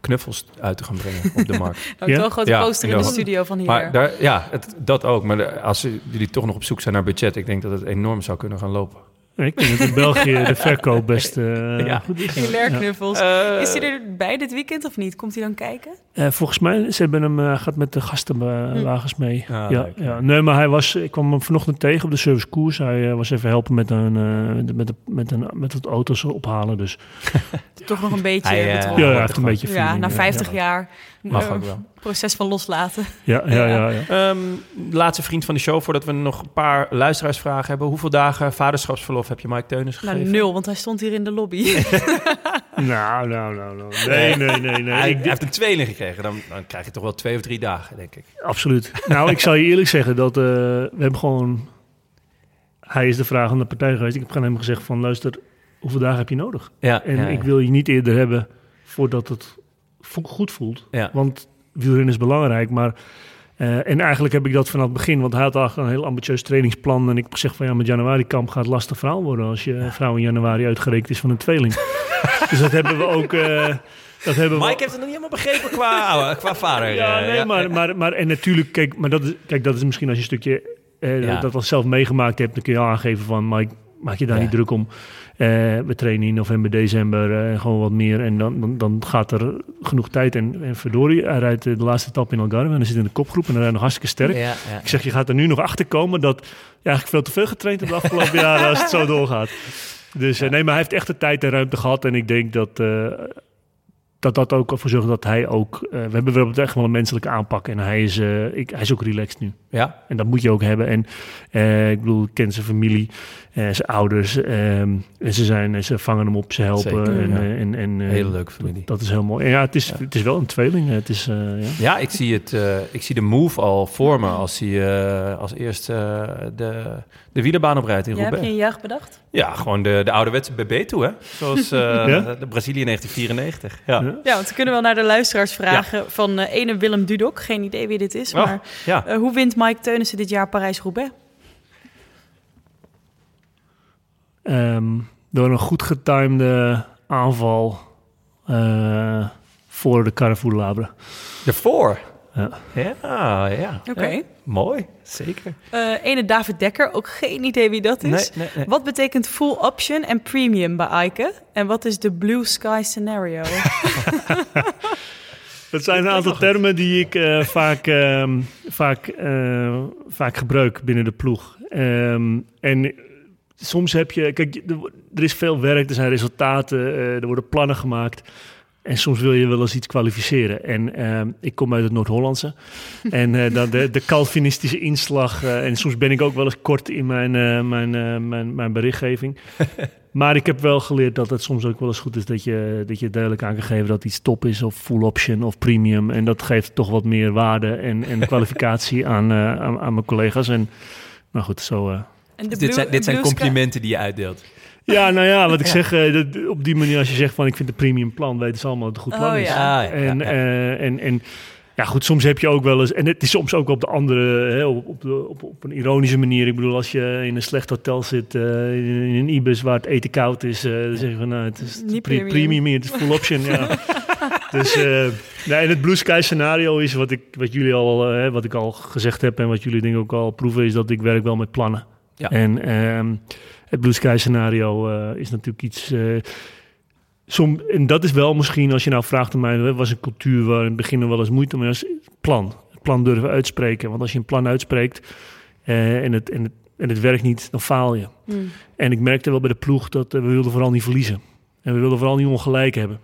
[SPEAKER 4] knuffels uit te gaan brengen op de markt.
[SPEAKER 3] ook ja? wel een grote ja, poster in de studio van Hilaire.
[SPEAKER 4] Maar daar, ja, het, dat ook. Maar als jullie toch nog op zoek zijn naar budget, ik denk dat het enorm zou kunnen gaan lopen.
[SPEAKER 5] Ik denk dat in België de verkoop best uh,
[SPEAKER 3] ja. goed is. Knuffels. Uh, is hij erbij dit weekend of niet? Komt hij dan kijken?
[SPEAKER 5] Uh, volgens mij, ze hebben hem, uh, gaat met de gastenwagens hm. mee. Ah, ja, ja, Nee, maar hij was, ik kwam hem vanochtend tegen op de service koers. Hij was even helpen met, een, met, de, met, een, met het auto's ophalen. Dus.
[SPEAKER 3] Toch nog een beetje
[SPEAKER 5] hij, Ja, ja, echt een beetje
[SPEAKER 3] Ja, na 50 jaar. Mag ook wel. Proces van loslaten.
[SPEAKER 5] Ja, ja, ja. ja.
[SPEAKER 4] Um, laatste vriend van de show, voordat we nog een paar luisteraarsvragen hebben. Hoeveel dagen vaderschapsverlof heb je Mike Teunis nou, gegeven?
[SPEAKER 3] Nou, nul, want hij stond hier in de lobby.
[SPEAKER 5] nou, nou, nou, nou. Nee, nee, nee. nee.
[SPEAKER 4] Hij, heeft een tweeling gekregen. Dan, dan, krijg je toch wel twee of drie dagen, denk ik.
[SPEAKER 5] Absoluut. Nou, ik zal je eerlijk zeggen dat uh, we hebben gewoon... Hij is de vraag aan de partij geweest. Ik heb gewoon hem gezegd van, luister, hoeveel dagen heb je nodig? Ja, en ja, ja. ik wil je niet eerder hebben voordat het goed voelt. Ja. Want wielrennen is belangrijk, maar... Uh, en eigenlijk heb ik dat vanaf het begin, want hij had al een heel ambitieus trainingsplan. En ik heb gezegd van ja, met januari kamp gaat het lastig verhaal worden als je ja. vrouw in januari uitgerekend is van een tweeling. dus dat hebben we ook. Uh, dat hebben
[SPEAKER 4] Mike we... heeft het nog niet helemaal begrepen qua, qua vader.
[SPEAKER 5] Ja, nee, maar, maar, maar en natuurlijk, kijk, maar dat is, kijk, dat is misschien als je een stukje ja. dat al zelf meegemaakt hebt, dan kun je aangeven van Mike, maak je daar niet druk om. Uh, we trainen in november, december uh, gewoon wat meer. En dan, dan, dan, gaat er genoeg tijd. En, en verdorie, hij rijdt de laatste tap in Algarve. En hij zit in de kopgroep en hij rijdt nog hartstikke sterk. Ja, ja, ik zeg, je gaat er nu nog achter komen dat je eigenlijk veel te veel getraind hebt de afgelopen jaren als het zo doorgaat. Dus nee, maar hij heeft echt de tijd en ruimte gehad. En ik denk dat dat dat ook ervoor zorgt dat hij ook... Uh, we hebben wel echt wel een menselijke aanpak. En hij is, uh, ik, hij is ook relaxed nu. Ja. En dat moet je ook hebben. En uh, ik bedoel, ik ken zijn familie, zijn ouders. Um, en ze, zijn, ze vangen hem op, ze helpen. Zeker, en, ja. en, en,
[SPEAKER 4] Hele leuke familie.
[SPEAKER 5] Dat, dat is heel mooi. En ja, het is, ja. het is wel een tweeling. Het is, ja.
[SPEAKER 4] ja, ik zie het. ik zie de move al voor me als hij als eerst de, de wielerbaan oprijdt in Roubaix.
[SPEAKER 3] Heb je een jacht bedacht?
[SPEAKER 4] Ja, gewoon de, de ouderwetse BB toe, hè? Zoals de Brazilië 1994. Ja.
[SPEAKER 3] Ja, want we kunnen wel naar de luisteraars vragen ja. van uh, ene Willem Dudok. Geen idee wie dit is, oh, maar ja. uh, hoe wint Mike Teunissen dit jaar Parijs-Roubaix?
[SPEAKER 5] Um, door een goed getimede aanval uh, voor de Carrefour Labre.
[SPEAKER 4] Daarvoor? Ja, ja. ja.
[SPEAKER 3] Oké. Okay.
[SPEAKER 4] Mooi, zeker.
[SPEAKER 3] Uh, ene David Dekker, ook geen idee wie dat is. Nee, nee, nee. Wat betekent full option en premium bij Eike? En wat is de blue sky scenario?
[SPEAKER 5] Dat zijn een aantal termen die ik uh, vaak, uh, vaak, uh, vaak gebruik binnen de ploeg. Um, en soms heb je, kijk, er is veel werk, er zijn resultaten, er worden plannen gemaakt. En soms wil je wel eens iets kwalificeren. En eh, ik kom uit het Noord-Hollandse. en uh, dan de, de Calvinistische inslag. Uh, en soms ben ik ook wel eens kort in mijn, mijn, mijn, mijn berichtgeving. maar ik heb wel geleerd dat het soms ook wel eens goed is dat je, dat je duidelijk aan kan geven dat iets top is, of full option of premium. En dat geeft toch wat meer waarde en, en kwalificatie aan, aan, aan, mijn collega's. En nou goed, zo.
[SPEAKER 4] En dus dit zijn, dit zijn complimenten die je uitdeelt.
[SPEAKER 5] Ja, nou ja, wat ik zeg, uh, op die manier als je zegt van ik vind het premium plan, weten ze allemaal dat het een goed plan
[SPEAKER 3] oh,
[SPEAKER 5] is.
[SPEAKER 3] Ja.
[SPEAKER 4] Ah,
[SPEAKER 5] en, uh, en, en ja, goed, soms heb je ook wel eens, en het is soms ook op de andere, hè, op, op, de, op, op, een ironische manier. Ik bedoel, als je in een slecht hotel zit, uh, in, in, een Ibis waar het eten koud is, dan zeg je van nou, het is
[SPEAKER 3] Niet
[SPEAKER 5] pre
[SPEAKER 3] premium.
[SPEAKER 5] premium hier, het is full option. ja. Dus nee, en het blue sky scenario is wat ik, wat jullie al, wat ik al gezegd heb en wat jullie denk ik ook al proeven, is dat ik werk wel met plannen.
[SPEAKER 4] Ja.
[SPEAKER 5] En ehm, het blue sky scenario uh, is natuurlijk iets. Uh, som, en dat is wel misschien, als je nou vraagt aan mij, was een cultuur waar in het begin nog wel eens moeite mee was. Plan. Het plan durven uitspreken. Want als je een plan uitspreekt uh, en, het, en, het, en het werkt niet, dan faal je.
[SPEAKER 3] Mm.
[SPEAKER 5] En ik merkte wel bij de ploeg dat we wilden vooral niet verliezen. En we wilden vooral niet ongelijk hebben.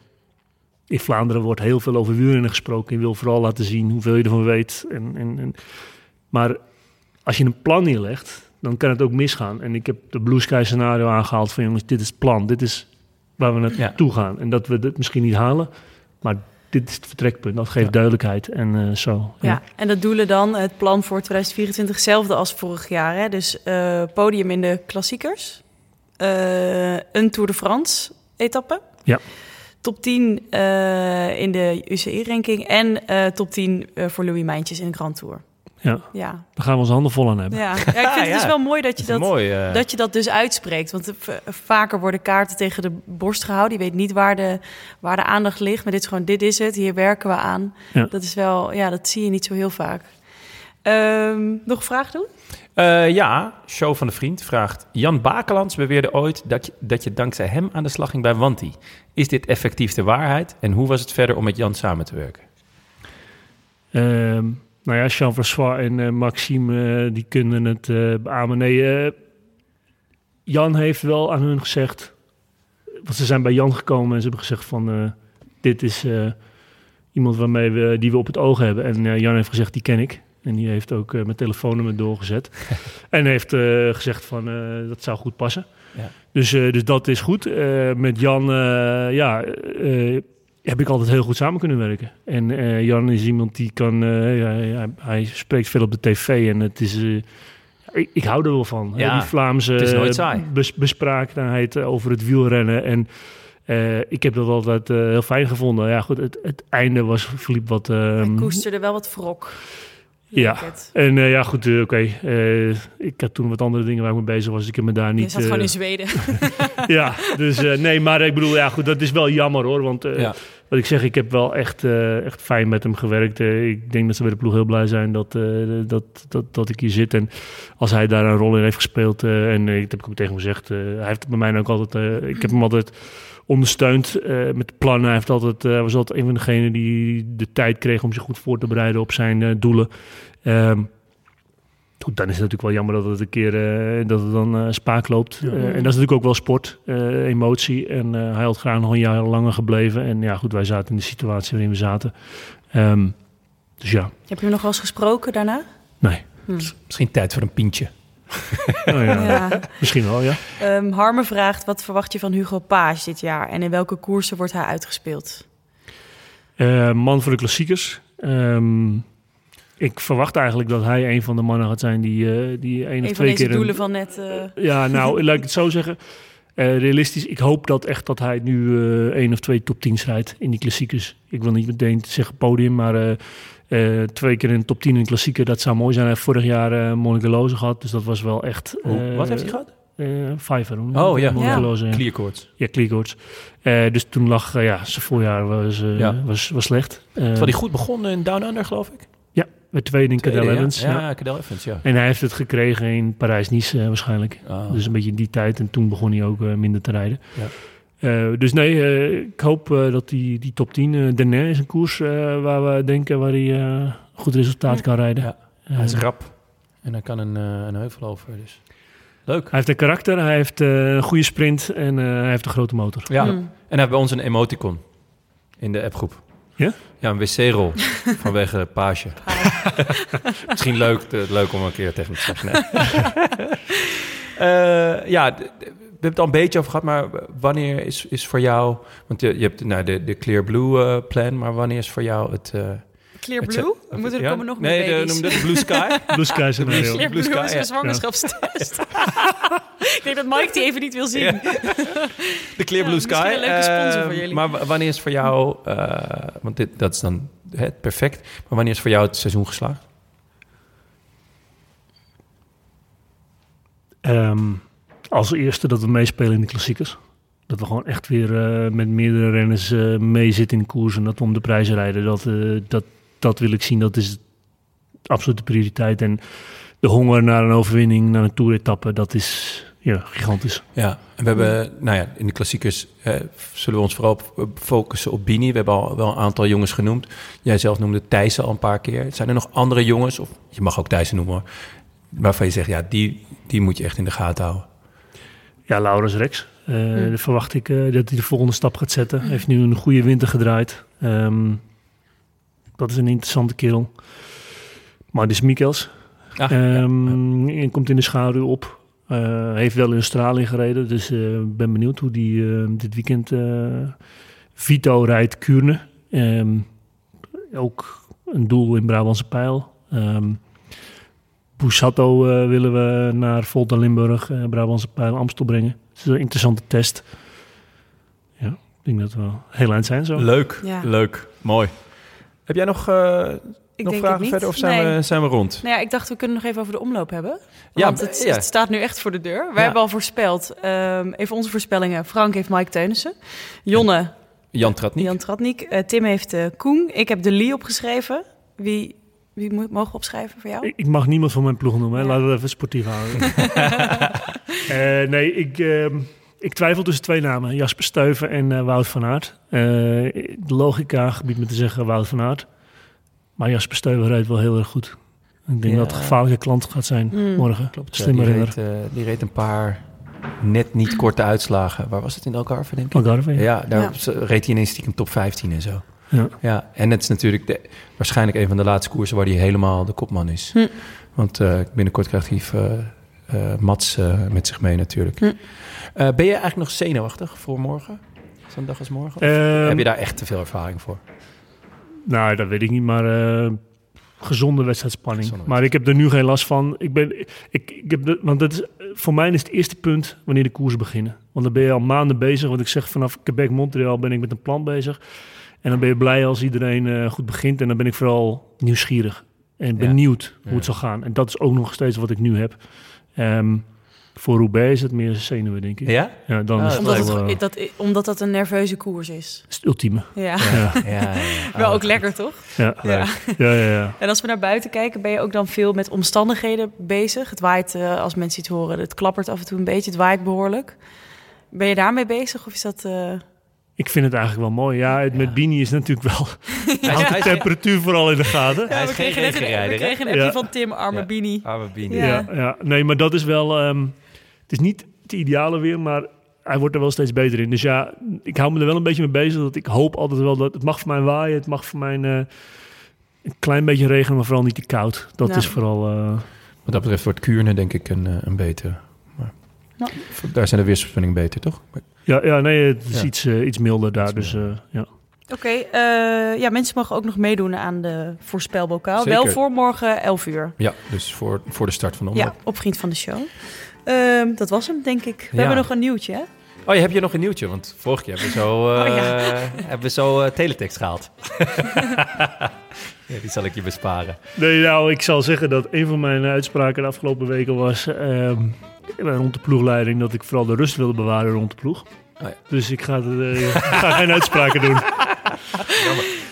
[SPEAKER 5] In Vlaanderen wordt heel veel over wielrennen gesproken. Je wil vooral laten zien hoeveel je ervan weet. En, en, en, maar als je een plan neerlegt, dan kan het ook misgaan. En ik heb de Blue Sky scenario aangehaald van jongens, dit is het plan. Dit is waar we naartoe ja. gaan. En dat we het misschien niet halen, maar dit is het vertrekpunt. Dat geeft ja. duidelijkheid en uh, zo.
[SPEAKER 3] Ja. ja. en dat doelen dan het plan voor 2024 hetzelfde als vorig jaar. Hè? Dus uh, podium in de klassiekers, uh, een Tour de France etappe.
[SPEAKER 5] Ja.
[SPEAKER 3] Top 10 in de UCI-ranking en top 10 voor Louis Mijntjes in de Grand Tour.
[SPEAKER 5] Ja.
[SPEAKER 3] ja,
[SPEAKER 5] daar gaan we onze handen vol aan hebben.
[SPEAKER 3] Ja, ja ik vind het
[SPEAKER 4] ja.
[SPEAKER 3] dus wel mooi dat je dat,
[SPEAKER 4] mooi, uh...
[SPEAKER 3] dat je dat dus uitspreekt. Want vaker worden kaarten tegen de borst gehouden. Je weet niet waar de, waar de aandacht ligt. Maar dit is gewoon, dit is het. Hier werken we aan.
[SPEAKER 5] Ja.
[SPEAKER 3] Dat is wel, ja, dat zie je niet zo heel vaak. Um, nog een vraag doen?
[SPEAKER 4] Uh, ja, Show van de Vriend vraagt... Jan Bakelands beweerde ooit dat je, dat je dankzij hem aan de slag ging bij Wanti. Is dit effectief de waarheid? En hoe was het verder om met Jan samen te werken?
[SPEAKER 5] Um... Nou ja, Jean-François en uh, Maxime, uh, die kunnen het uh, beamen. Nee, Jan heeft wel aan hun gezegd... Want ze zijn bij Jan gekomen en ze hebben gezegd van... dit is iemand waarmee we, die we op het oog hebben. En Jan heeft gezegd, die ken ik. En die heeft ook mijn telefoonnummer doorgezet. en heeft gezegd van, dat zou goed passen.
[SPEAKER 4] Ja.
[SPEAKER 5] Dus, dus dat is goed. met Jan, ja heb ik altijd heel goed samen kunnen werken. En uh, Jan is iemand die kan... Uh, ja, ja, hij spreekt veel op de tv en het is... Uh, ik, ik, hou er wel van.
[SPEAKER 4] Ja,
[SPEAKER 5] die Vlaamse bes, bespraakheid over het wielrennen. En ik heb dat altijd heel fijn gevonden. Ja, goed, het, het einde was, verliep wat...
[SPEAKER 3] hij koesterde wel wat wrok.
[SPEAKER 5] Ja, en ja, goed, oké. Okay. ik had toen wat andere dingen waar ik mee bezig was. Dus ik heb me daar niet...
[SPEAKER 3] Je zat gewoon in Zweden.
[SPEAKER 5] ja, dus nee, maar ik bedoel, ja, goed, dat is wel jammer hoor. Want
[SPEAKER 4] ja
[SPEAKER 5] wat ik zeg, ik heb wel echt, uh, echt fijn met hem gewerkt. Uh, ik denk dat ze bij de ploeg heel blij zijn dat, uh, dat, dat, dat ik hier zit. En als hij daar een rol in heeft gespeeld, en ik heb ik ook tegen hem gezegd, hij heeft bij mij ook altijd, ik heb hem altijd ondersteund met plannen. Hij heeft altijd, was altijd een van degenen die de tijd kreeg om zich goed voor te bereiden op zijn doelen. Um, Goed, dan is het natuurlijk wel jammer dat het een keer uh, dat het dan uh, spaak loopt. Ja. Uh, en dat is natuurlijk ook wel sport, emotie. En hij had graag nog een jaar langer gebleven. En ja, goed, wij zaten in de situatie waarin we zaten. Um, dus ja.
[SPEAKER 3] Heb je hem nog wel eens gesproken daarna?
[SPEAKER 5] Nee.
[SPEAKER 3] Hm.
[SPEAKER 4] Misschien tijd voor een pintje.
[SPEAKER 5] oh, ja. ja. Misschien wel, ja.
[SPEAKER 3] Um, Harme vraagt, wat verwacht je van Hugo Paas dit jaar? En in welke koersen wordt hij uitgespeeld?
[SPEAKER 5] man voor de klassiekers. Um, ik verwacht eigenlijk dat hij een van de mannen gaat zijn die, uh, die één of twee keer...
[SPEAKER 3] Een doelen van net... Uh...
[SPEAKER 5] Ja, nou, laat ik het zo zeggen. Uh, realistisch, ik hoop dat echt dat hij nu één of twee top 10 rijdt in die klassiekers. Ik wil niet meteen zeggen podium, maar twee keer in de top 10 in klassieker, dat zou mooi zijn. Hij heeft vorig jaar uh, Monica Loze gehad, dus dat was wel echt...
[SPEAKER 4] Oh, wat heeft hij gehad?
[SPEAKER 5] Fiverr.
[SPEAKER 4] Oh ja,
[SPEAKER 5] ja. Loze, ja. Dus toen lag, ja, zijn voorjaar was, ja. was, was slecht.
[SPEAKER 4] Terwijl hij goed begon in Down Under, geloof ik.
[SPEAKER 5] Ja, met tweede in Cadel Evans.
[SPEAKER 4] Ja, ja. Cadel Evans, ja.
[SPEAKER 5] En hij heeft het gekregen in Parijs-Nice waarschijnlijk.
[SPEAKER 4] Oh.
[SPEAKER 5] Dus een beetje in die tijd. En toen begon hij ook minder te rijden.
[SPEAKER 4] Ja.
[SPEAKER 5] Uh, dus nee, ik hoop dat die, die top 10... Uh, Denain is een koers waar we denken waar hij een goed resultaat kan rijden.
[SPEAKER 4] Ja. hij is rap. En hij kan een, een heuvel over, dus... Leuk.
[SPEAKER 5] Hij heeft een karakter, hij heeft een goede sprint en hij heeft een grote motor.
[SPEAKER 4] Ja, mm. en hij heeft bij ons een emoticon. in de appgroep.
[SPEAKER 5] Ja?
[SPEAKER 4] Ja, een wc-rol vanwege page. Misschien leuk, leuk om een keer tegen te zeggen. Nee. Eh, ja, hebben het al een beetje over gehad, maar wanneer is, is voor jou... Want je, je hebt nou, de, de Clear Blue eh, plan, maar wanneer is voor jou het... eh,
[SPEAKER 3] Clear
[SPEAKER 4] het-
[SPEAKER 3] Blue? We moeten er
[SPEAKER 4] ja?
[SPEAKER 3] komen nog
[SPEAKER 4] nee,
[SPEAKER 3] meer baby's.
[SPEAKER 4] noem dat de Blue Sky.
[SPEAKER 5] Blue Sky scenario.
[SPEAKER 3] Clear
[SPEAKER 4] Blue
[SPEAKER 3] Blue
[SPEAKER 4] Sky,
[SPEAKER 3] is
[SPEAKER 4] ja.
[SPEAKER 3] een zwangerschapstest. ik denk dat Mike die even niet wil zien.
[SPEAKER 4] De Clear
[SPEAKER 3] Ja,
[SPEAKER 4] Blue Sky.
[SPEAKER 3] een leuke sponsor voor
[SPEAKER 4] Eh,
[SPEAKER 3] jullie.
[SPEAKER 4] Maar wanneer is voor jou, eh, want dit, dat is dan het perfect, maar wanneer is voor jou het seizoen geslaagd?
[SPEAKER 5] Ehm, als eerste dat we meespelen in de klassiekers. Dat we gewoon echt weer eh, met meerdere renners eh mee zitten in de koers en dat we om de prijzen rijden. Dat, eh, dat, dat wil ik zien, dat is absolute prioriteit. En de honger naar een overwinning, naar een toeretappe, dat is ja, gigantisch.
[SPEAKER 4] Ja, en we hebben, nou ja, in de klassiekers zullen we ons vooral focussen op Bini. We hebben al wel een aantal jongens genoemd. Jij zelf noemde Thijssen al een paar keer. Zijn er nog andere jongens, of je mag ook Thijssen noemen waarvan je zegt, ja, die, die moet je echt in de gaten houden.
[SPEAKER 5] Ja, Laurens Rex. Dan verwacht ik eh, dat hij de volgende stap gaat zetten. Hij heeft nu een goede winter gedraaid. Ehm, dat is een interessante kerel. Maar dus Mikkels.
[SPEAKER 4] Ah,
[SPEAKER 5] Ehm, en komt in de schaduw op. Eh, heeft wel in Australië gereden. Dus ik ben benieuwd hoe die eh, dit weekend... eh, Vito rijdt Kuurne. Ehm, ook een doel in Brabantse Pijl. Ehm Busatto eh, willen we naar Volta Limburg, eh, Brabantse Pijl, Amstel brengen. Het is een interessante test. Ja, ik denk dat we wel heel eind zijn zo.
[SPEAKER 4] Leuk,
[SPEAKER 3] Ja.
[SPEAKER 4] leuk, mooi. Heb jij nog, eh,
[SPEAKER 3] Ik
[SPEAKER 4] nog
[SPEAKER 3] denk
[SPEAKER 4] vragen verder of zijn,
[SPEAKER 3] Nee.
[SPEAKER 4] we, zijn we rond?
[SPEAKER 3] Nou ja, ik dacht we kunnen nog even over de omloop hebben.
[SPEAKER 4] Ja,
[SPEAKER 3] Want het,
[SPEAKER 4] ja.
[SPEAKER 3] het staat nu echt voor de deur. Wij
[SPEAKER 4] Ja.
[SPEAKER 3] hebben al voorspeld. ehm, even onze voorspellingen. Frank heeft Mike Teunissen. Jonne,
[SPEAKER 4] Jan Tratnik.
[SPEAKER 3] Jan Tratnik. Tim heeft Koen. Ik heb de Lee opgeschreven. Wie, wie moet, mogen opschrijven voor jou?
[SPEAKER 5] Ik, ik mag niemand van mijn ploeg noemen. Hè.
[SPEAKER 3] Ja.
[SPEAKER 5] Laten we het even sportief houden. Eh, nee, ik, ehm, ik twijfel tussen twee namen. Jasper Stuyven en eh, Wout van Aert. Eh, de logica gebiedt me te zeggen Wout van Aert. Maar Jasper Stuyven rijdt wel heel erg goed. Ik denk
[SPEAKER 4] Ja.
[SPEAKER 5] dat het een gevaarlijke klant gaat zijn
[SPEAKER 3] Hmm.
[SPEAKER 5] morgen.
[SPEAKER 4] Klopt, ja,
[SPEAKER 5] Slimme
[SPEAKER 4] die, reed, die reed een paar net niet korte uitslagen. Waar was het in Algarve, denk ik?
[SPEAKER 5] Algarve, ja.
[SPEAKER 4] Ja, daar
[SPEAKER 3] Ja.
[SPEAKER 4] reed hij ineens stiekem top 15 en zo.
[SPEAKER 5] Ja.
[SPEAKER 4] Ja, en het is natuurlijk de, waarschijnlijk een van de laatste koersen waar hij helemaal de kopman is.
[SPEAKER 3] Hm.
[SPEAKER 4] Want eh, binnenkort krijgt hij eh, eh, Mats met zich mee natuurlijk.
[SPEAKER 3] Hm.
[SPEAKER 4] Ben je eigenlijk nog zenuwachtig voor morgen? Zo'n dag als morgen?
[SPEAKER 5] Ehm,
[SPEAKER 4] heb je daar echt te veel ervaring voor?
[SPEAKER 5] Nou, dat weet ik niet, maar gezonde wedstrijdspanning.
[SPEAKER 4] Gezonde
[SPEAKER 5] Maar ik heb er nu geen last van. Ik ben, ik, ik heb de, want dat is, voor mij is het eerste punt wanneer de koers beginnen. Want dan ben je al maanden bezig. Want ik zeg vanaf Quebec, Montreal ben ik met een plan bezig. En dan ben je blij als iedereen eh, goed begint. En dan ben ik vooral nieuwsgierig en benieuwd hoe het zal gaan. En dat is ook nog steeds wat ik nu heb. Ehm, voor Roubaix is het meer zenuwen, denk ik.
[SPEAKER 4] Ja?
[SPEAKER 5] Ja, dan
[SPEAKER 4] Ah,
[SPEAKER 5] is het
[SPEAKER 3] Omdat,
[SPEAKER 5] wel,
[SPEAKER 3] het,
[SPEAKER 5] eh,
[SPEAKER 3] dat, omdat dat een nerveuze koers is.
[SPEAKER 5] is het ultieme.
[SPEAKER 3] Ja.
[SPEAKER 5] Ja,
[SPEAKER 4] Ja.
[SPEAKER 3] Wel ook lekker, toch?
[SPEAKER 5] ja,
[SPEAKER 3] Ja.
[SPEAKER 5] ja.
[SPEAKER 3] En als we naar buiten kijken, ben je ook dan veel met omstandigheden bezig? Het waait, eh, als mensen iets horen, het klappert af en toe een beetje, het waait behoorlijk. Ben je daarmee bezig of is dat... eh,
[SPEAKER 5] Ik vind het eigenlijk wel mooi. Ja, het
[SPEAKER 4] Ja.
[SPEAKER 5] met Bini is natuurlijk wel...
[SPEAKER 4] Hij
[SPEAKER 5] houdt de temperatuur vooral in de gaten.
[SPEAKER 4] Hij is
[SPEAKER 3] we
[SPEAKER 4] geen
[SPEAKER 3] kregen net een- We kregen een appje
[SPEAKER 5] Ja.
[SPEAKER 3] van Tim, arme
[SPEAKER 4] Ja.
[SPEAKER 3] Bini.
[SPEAKER 4] Arme Bini.
[SPEAKER 3] Ja.
[SPEAKER 5] Ja. Ja, nee, maar dat is wel... ehm, het is niet het ideale weer, maar hij wordt er wel steeds beter in. Dus ja, ik hou me er wel een beetje mee bezig. Dat ik hoop altijd wel dat... Het mag voor mij waaien, het mag voor mij eh, een klein beetje regenen, maar vooral niet te koud. Dat
[SPEAKER 3] Ja.
[SPEAKER 5] is vooral... eh,
[SPEAKER 4] Wat dat betreft wordt Kuurne denk ik een, eh, een beter. Maar
[SPEAKER 3] Ja.
[SPEAKER 4] Daar zijn de weersvoorspellingen beter, toch?
[SPEAKER 5] Ja, ja, nee, het is
[SPEAKER 4] Ja.
[SPEAKER 5] iets, eh, iets milder daar.
[SPEAKER 4] Iets
[SPEAKER 5] dus eh, ja.
[SPEAKER 3] Oké, eh, ja, mensen mogen ook nog meedoen aan de voorspelbokaal.
[SPEAKER 4] Zeker.
[SPEAKER 3] Wel voor morgen 11 uur.
[SPEAKER 4] Ja, dus voor, voor de start van de
[SPEAKER 3] Ja, op Vriend van de Show. Ehm, dat was hem, denk ik. We
[SPEAKER 4] Ja.
[SPEAKER 3] hebben nog een nieuwtje, hè?
[SPEAKER 4] Oh, je hebt hier nog een nieuwtje, want vorige keer hebben we zo, eh,
[SPEAKER 3] Oh, ja.
[SPEAKER 4] hebben we zo eh, teletext gehaald. ja, die zal ik je besparen.
[SPEAKER 5] Nee, nou, ik zal zeggen dat een van mijn uitspraken de afgelopen weken was ehm, rond de ploegleiding dat ik vooral de rust wilde bewaren rond de ploeg.
[SPEAKER 4] ja.
[SPEAKER 5] Dus ik ga, eh, ik ga geen uitspraken doen.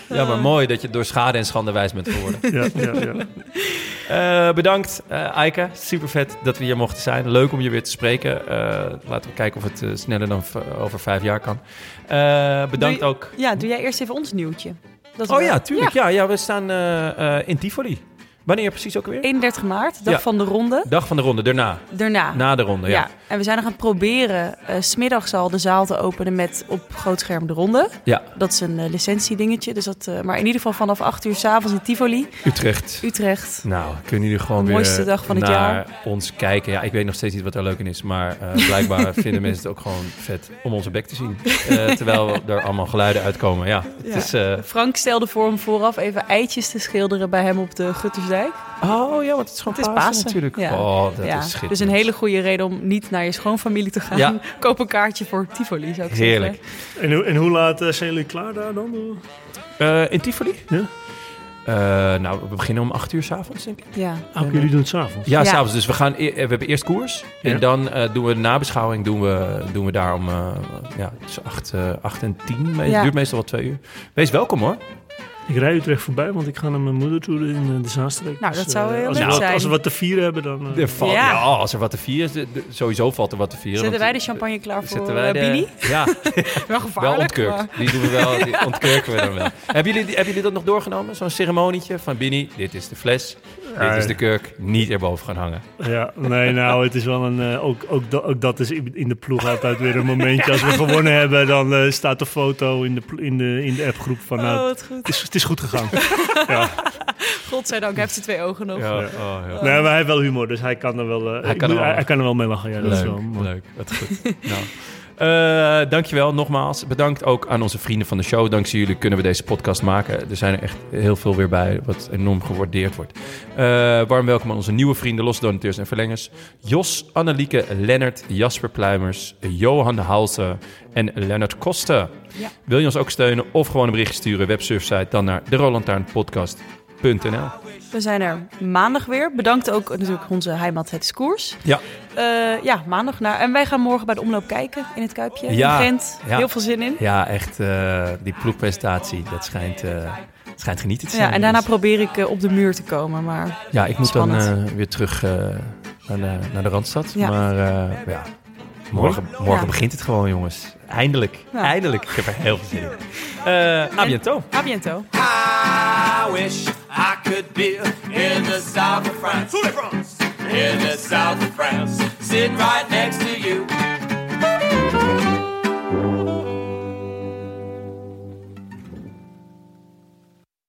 [SPEAKER 4] Ja, maar mooi dat je door schade en schande wijs bent geworden.
[SPEAKER 5] Ja, ja, ja.
[SPEAKER 4] Eh, bedankt, eh Eike. Super vet dat we hier mochten zijn. Leuk om je weer te spreken. Eh, laten we kijken of het sneller dan over vijf jaar kan. Eh, bedankt ook.
[SPEAKER 3] Ja, doe jij eerst even ons nieuwtje. Dat
[SPEAKER 4] Oh ja, tuurlijk. Ja, ja we staan eh, eh, in Tivoli. Wanneer precies ook weer?
[SPEAKER 3] 31 maart, dag
[SPEAKER 4] Ja.
[SPEAKER 3] van de ronde.
[SPEAKER 4] Dag van de ronde, daarna.
[SPEAKER 3] Daarna.
[SPEAKER 4] Na de ronde, ja.
[SPEAKER 3] ja. en we zijn nog aan het proberen 's smiddags al de zaal te openen met op groot scherm de ronde.
[SPEAKER 4] Ja,
[SPEAKER 3] Dat is een eh, licentiedingetje. Dus dat, eh, maar in ieder geval vanaf 8 uur s'avonds in Tivoli,
[SPEAKER 4] Utrecht.
[SPEAKER 3] Utrecht.
[SPEAKER 4] Nou, kunnen jullie gewoon
[SPEAKER 3] De
[SPEAKER 4] weer
[SPEAKER 3] mooiste dag van het
[SPEAKER 4] naar
[SPEAKER 3] jaar.
[SPEAKER 4] ons kijken. Ja, ik weet nog steeds niet wat er leuk in is, maar blijkbaar vinden mensen het ook gewoon vet om onze bek te zien. Terwijl er allemaal geluiden uitkomen. Ja, het
[SPEAKER 3] Ja.
[SPEAKER 4] is...
[SPEAKER 3] Frank stelde voor om vooraf even eitjes te schilderen bij hem op de
[SPEAKER 4] Oh ja, want het is gewoon
[SPEAKER 3] Het is
[SPEAKER 4] Pasen,
[SPEAKER 3] Pasen,
[SPEAKER 4] natuurlijk.
[SPEAKER 3] ja.
[SPEAKER 4] Oh, dat
[SPEAKER 3] ja,
[SPEAKER 4] is schitterend.
[SPEAKER 3] dus een hele goede reden om niet naar je schoonfamilie te gaan.
[SPEAKER 4] Ja.
[SPEAKER 3] Koop een kaartje voor Tivoli, zou ik
[SPEAKER 4] Heerlijk.
[SPEAKER 3] zeggen.
[SPEAKER 5] En, hoe- en hoe laat eh, zijn jullie klaar daar dan?
[SPEAKER 4] Eh, in Tivoli?
[SPEAKER 5] Ja.
[SPEAKER 4] Eh, nou, we beginnen om acht uur s'avonds, denk ik.
[SPEAKER 3] Ja.
[SPEAKER 5] Ook jullie doen het s'avonds?
[SPEAKER 4] Ja,
[SPEAKER 3] Ja.
[SPEAKER 4] s'avonds. Dus we, gaan, e- we hebben eerst koers. En dan eh, doen we de nabeschouwing doen we, doen we daar om eh, ja, tussen acht, eh, acht en tien. Het
[SPEAKER 3] Ja.
[SPEAKER 4] duurt meestal wel twee uur. Wees welkom hoor.
[SPEAKER 5] Ik rij Utrecht voorbij, want ik ga naar mijn moeder toe in eh, de Zaanstreek.
[SPEAKER 3] Nou, dat zou
[SPEAKER 5] eh,
[SPEAKER 3] heel
[SPEAKER 5] als,
[SPEAKER 3] leuk
[SPEAKER 5] we wat-
[SPEAKER 3] zijn.
[SPEAKER 5] als we wat te vieren hebben, dan... eh,
[SPEAKER 4] Er valt, ja.
[SPEAKER 3] Ja.
[SPEAKER 4] als er wat te vieren is, de- de- sowieso valt er wat te vieren.
[SPEAKER 3] Zetten
[SPEAKER 4] want-
[SPEAKER 3] wij de champagne klaar voor
[SPEAKER 4] Zetten wij de-
[SPEAKER 3] Bini?
[SPEAKER 4] Ja,
[SPEAKER 3] Wel
[SPEAKER 4] wel
[SPEAKER 3] gevaarlijk.
[SPEAKER 4] ontkurkt.
[SPEAKER 3] maar-
[SPEAKER 4] Die doen we wel, die ontkurken we dan wel. Hebben jullie, hebben jullie dat nog doorgenomen? Zo'n ceremonietje van Bini, dit is de fles, dit is de kurk, niet erboven gaan hangen.
[SPEAKER 5] Ja, nee, nou, het is wel een... eh, ook, ook, da- ook dat is in de ploeg altijd weer een momentje. Als we gewonnen hebben, dan staat de foto in de, in de, in de appgroep van... Nou,
[SPEAKER 3] Oh, wat goed.
[SPEAKER 5] het, is, het is goed gegaan. ja.
[SPEAKER 3] Godzijdank, hij heeft zijn twee ogen nog.
[SPEAKER 4] Ja,
[SPEAKER 5] Ja.
[SPEAKER 4] oh, ja.
[SPEAKER 5] Nee, maar hij heeft wel humor, dus hij kan er wel, eh,
[SPEAKER 4] Hij kan er wel-
[SPEAKER 5] hij kan er wel mee lachen. Ja, dat is
[SPEAKER 4] Leuk,
[SPEAKER 5] wel mooi.
[SPEAKER 4] leuk. Wat goed. nou. Eh, dankjewel nogmaals. Bedankt ook aan onze vrienden van de show. Dankzij jullie kunnen we deze podcast maken. Er zijn er echt heel veel weer bij, wat enorm gewaardeerd wordt. Eh, warm welkom aan onze nieuwe vrienden, losse donateurs en verlengers. Jos, Annelieke, Lennart, Jasper Pluimers, Johan de Halse en Lennart Kosten.
[SPEAKER 3] Ja.
[SPEAKER 4] Wil je ons ook steunen of gewoon een bericht sturen? Websurfsite dan naar de
[SPEAKER 3] We zijn er maandag weer. Bedankt ook natuurlijk onze heimat Het Koers.
[SPEAKER 4] Ja.
[SPEAKER 3] Eh, ja, maandag naar. En wij gaan morgen bij de omloop kijken in het Kuipje.
[SPEAKER 4] Ja,
[SPEAKER 3] In Gent.
[SPEAKER 4] ja.
[SPEAKER 3] Heel veel zin in.
[SPEAKER 4] Ja, echt, eh, die ploegpresentatie, dat schijnt, eh, schijnt genieten te zijn.
[SPEAKER 3] Ja, en daarna probeer ik op de muur te komen. Maar
[SPEAKER 4] Ja, ik moet dan weer terug naar, de, naar de Randstad.
[SPEAKER 3] Ja.
[SPEAKER 4] Maar ja, morgen, morgen
[SPEAKER 3] Ja.
[SPEAKER 4] begint het gewoon, jongens. Eindelijk.
[SPEAKER 3] Ja.
[SPEAKER 4] Eindelijk. Ik heb er heel veel zin in. Eh a bientôt.
[SPEAKER 3] a.
[SPEAKER 1] I wish I could be in the south of France. In the south of France, sitting right next to you.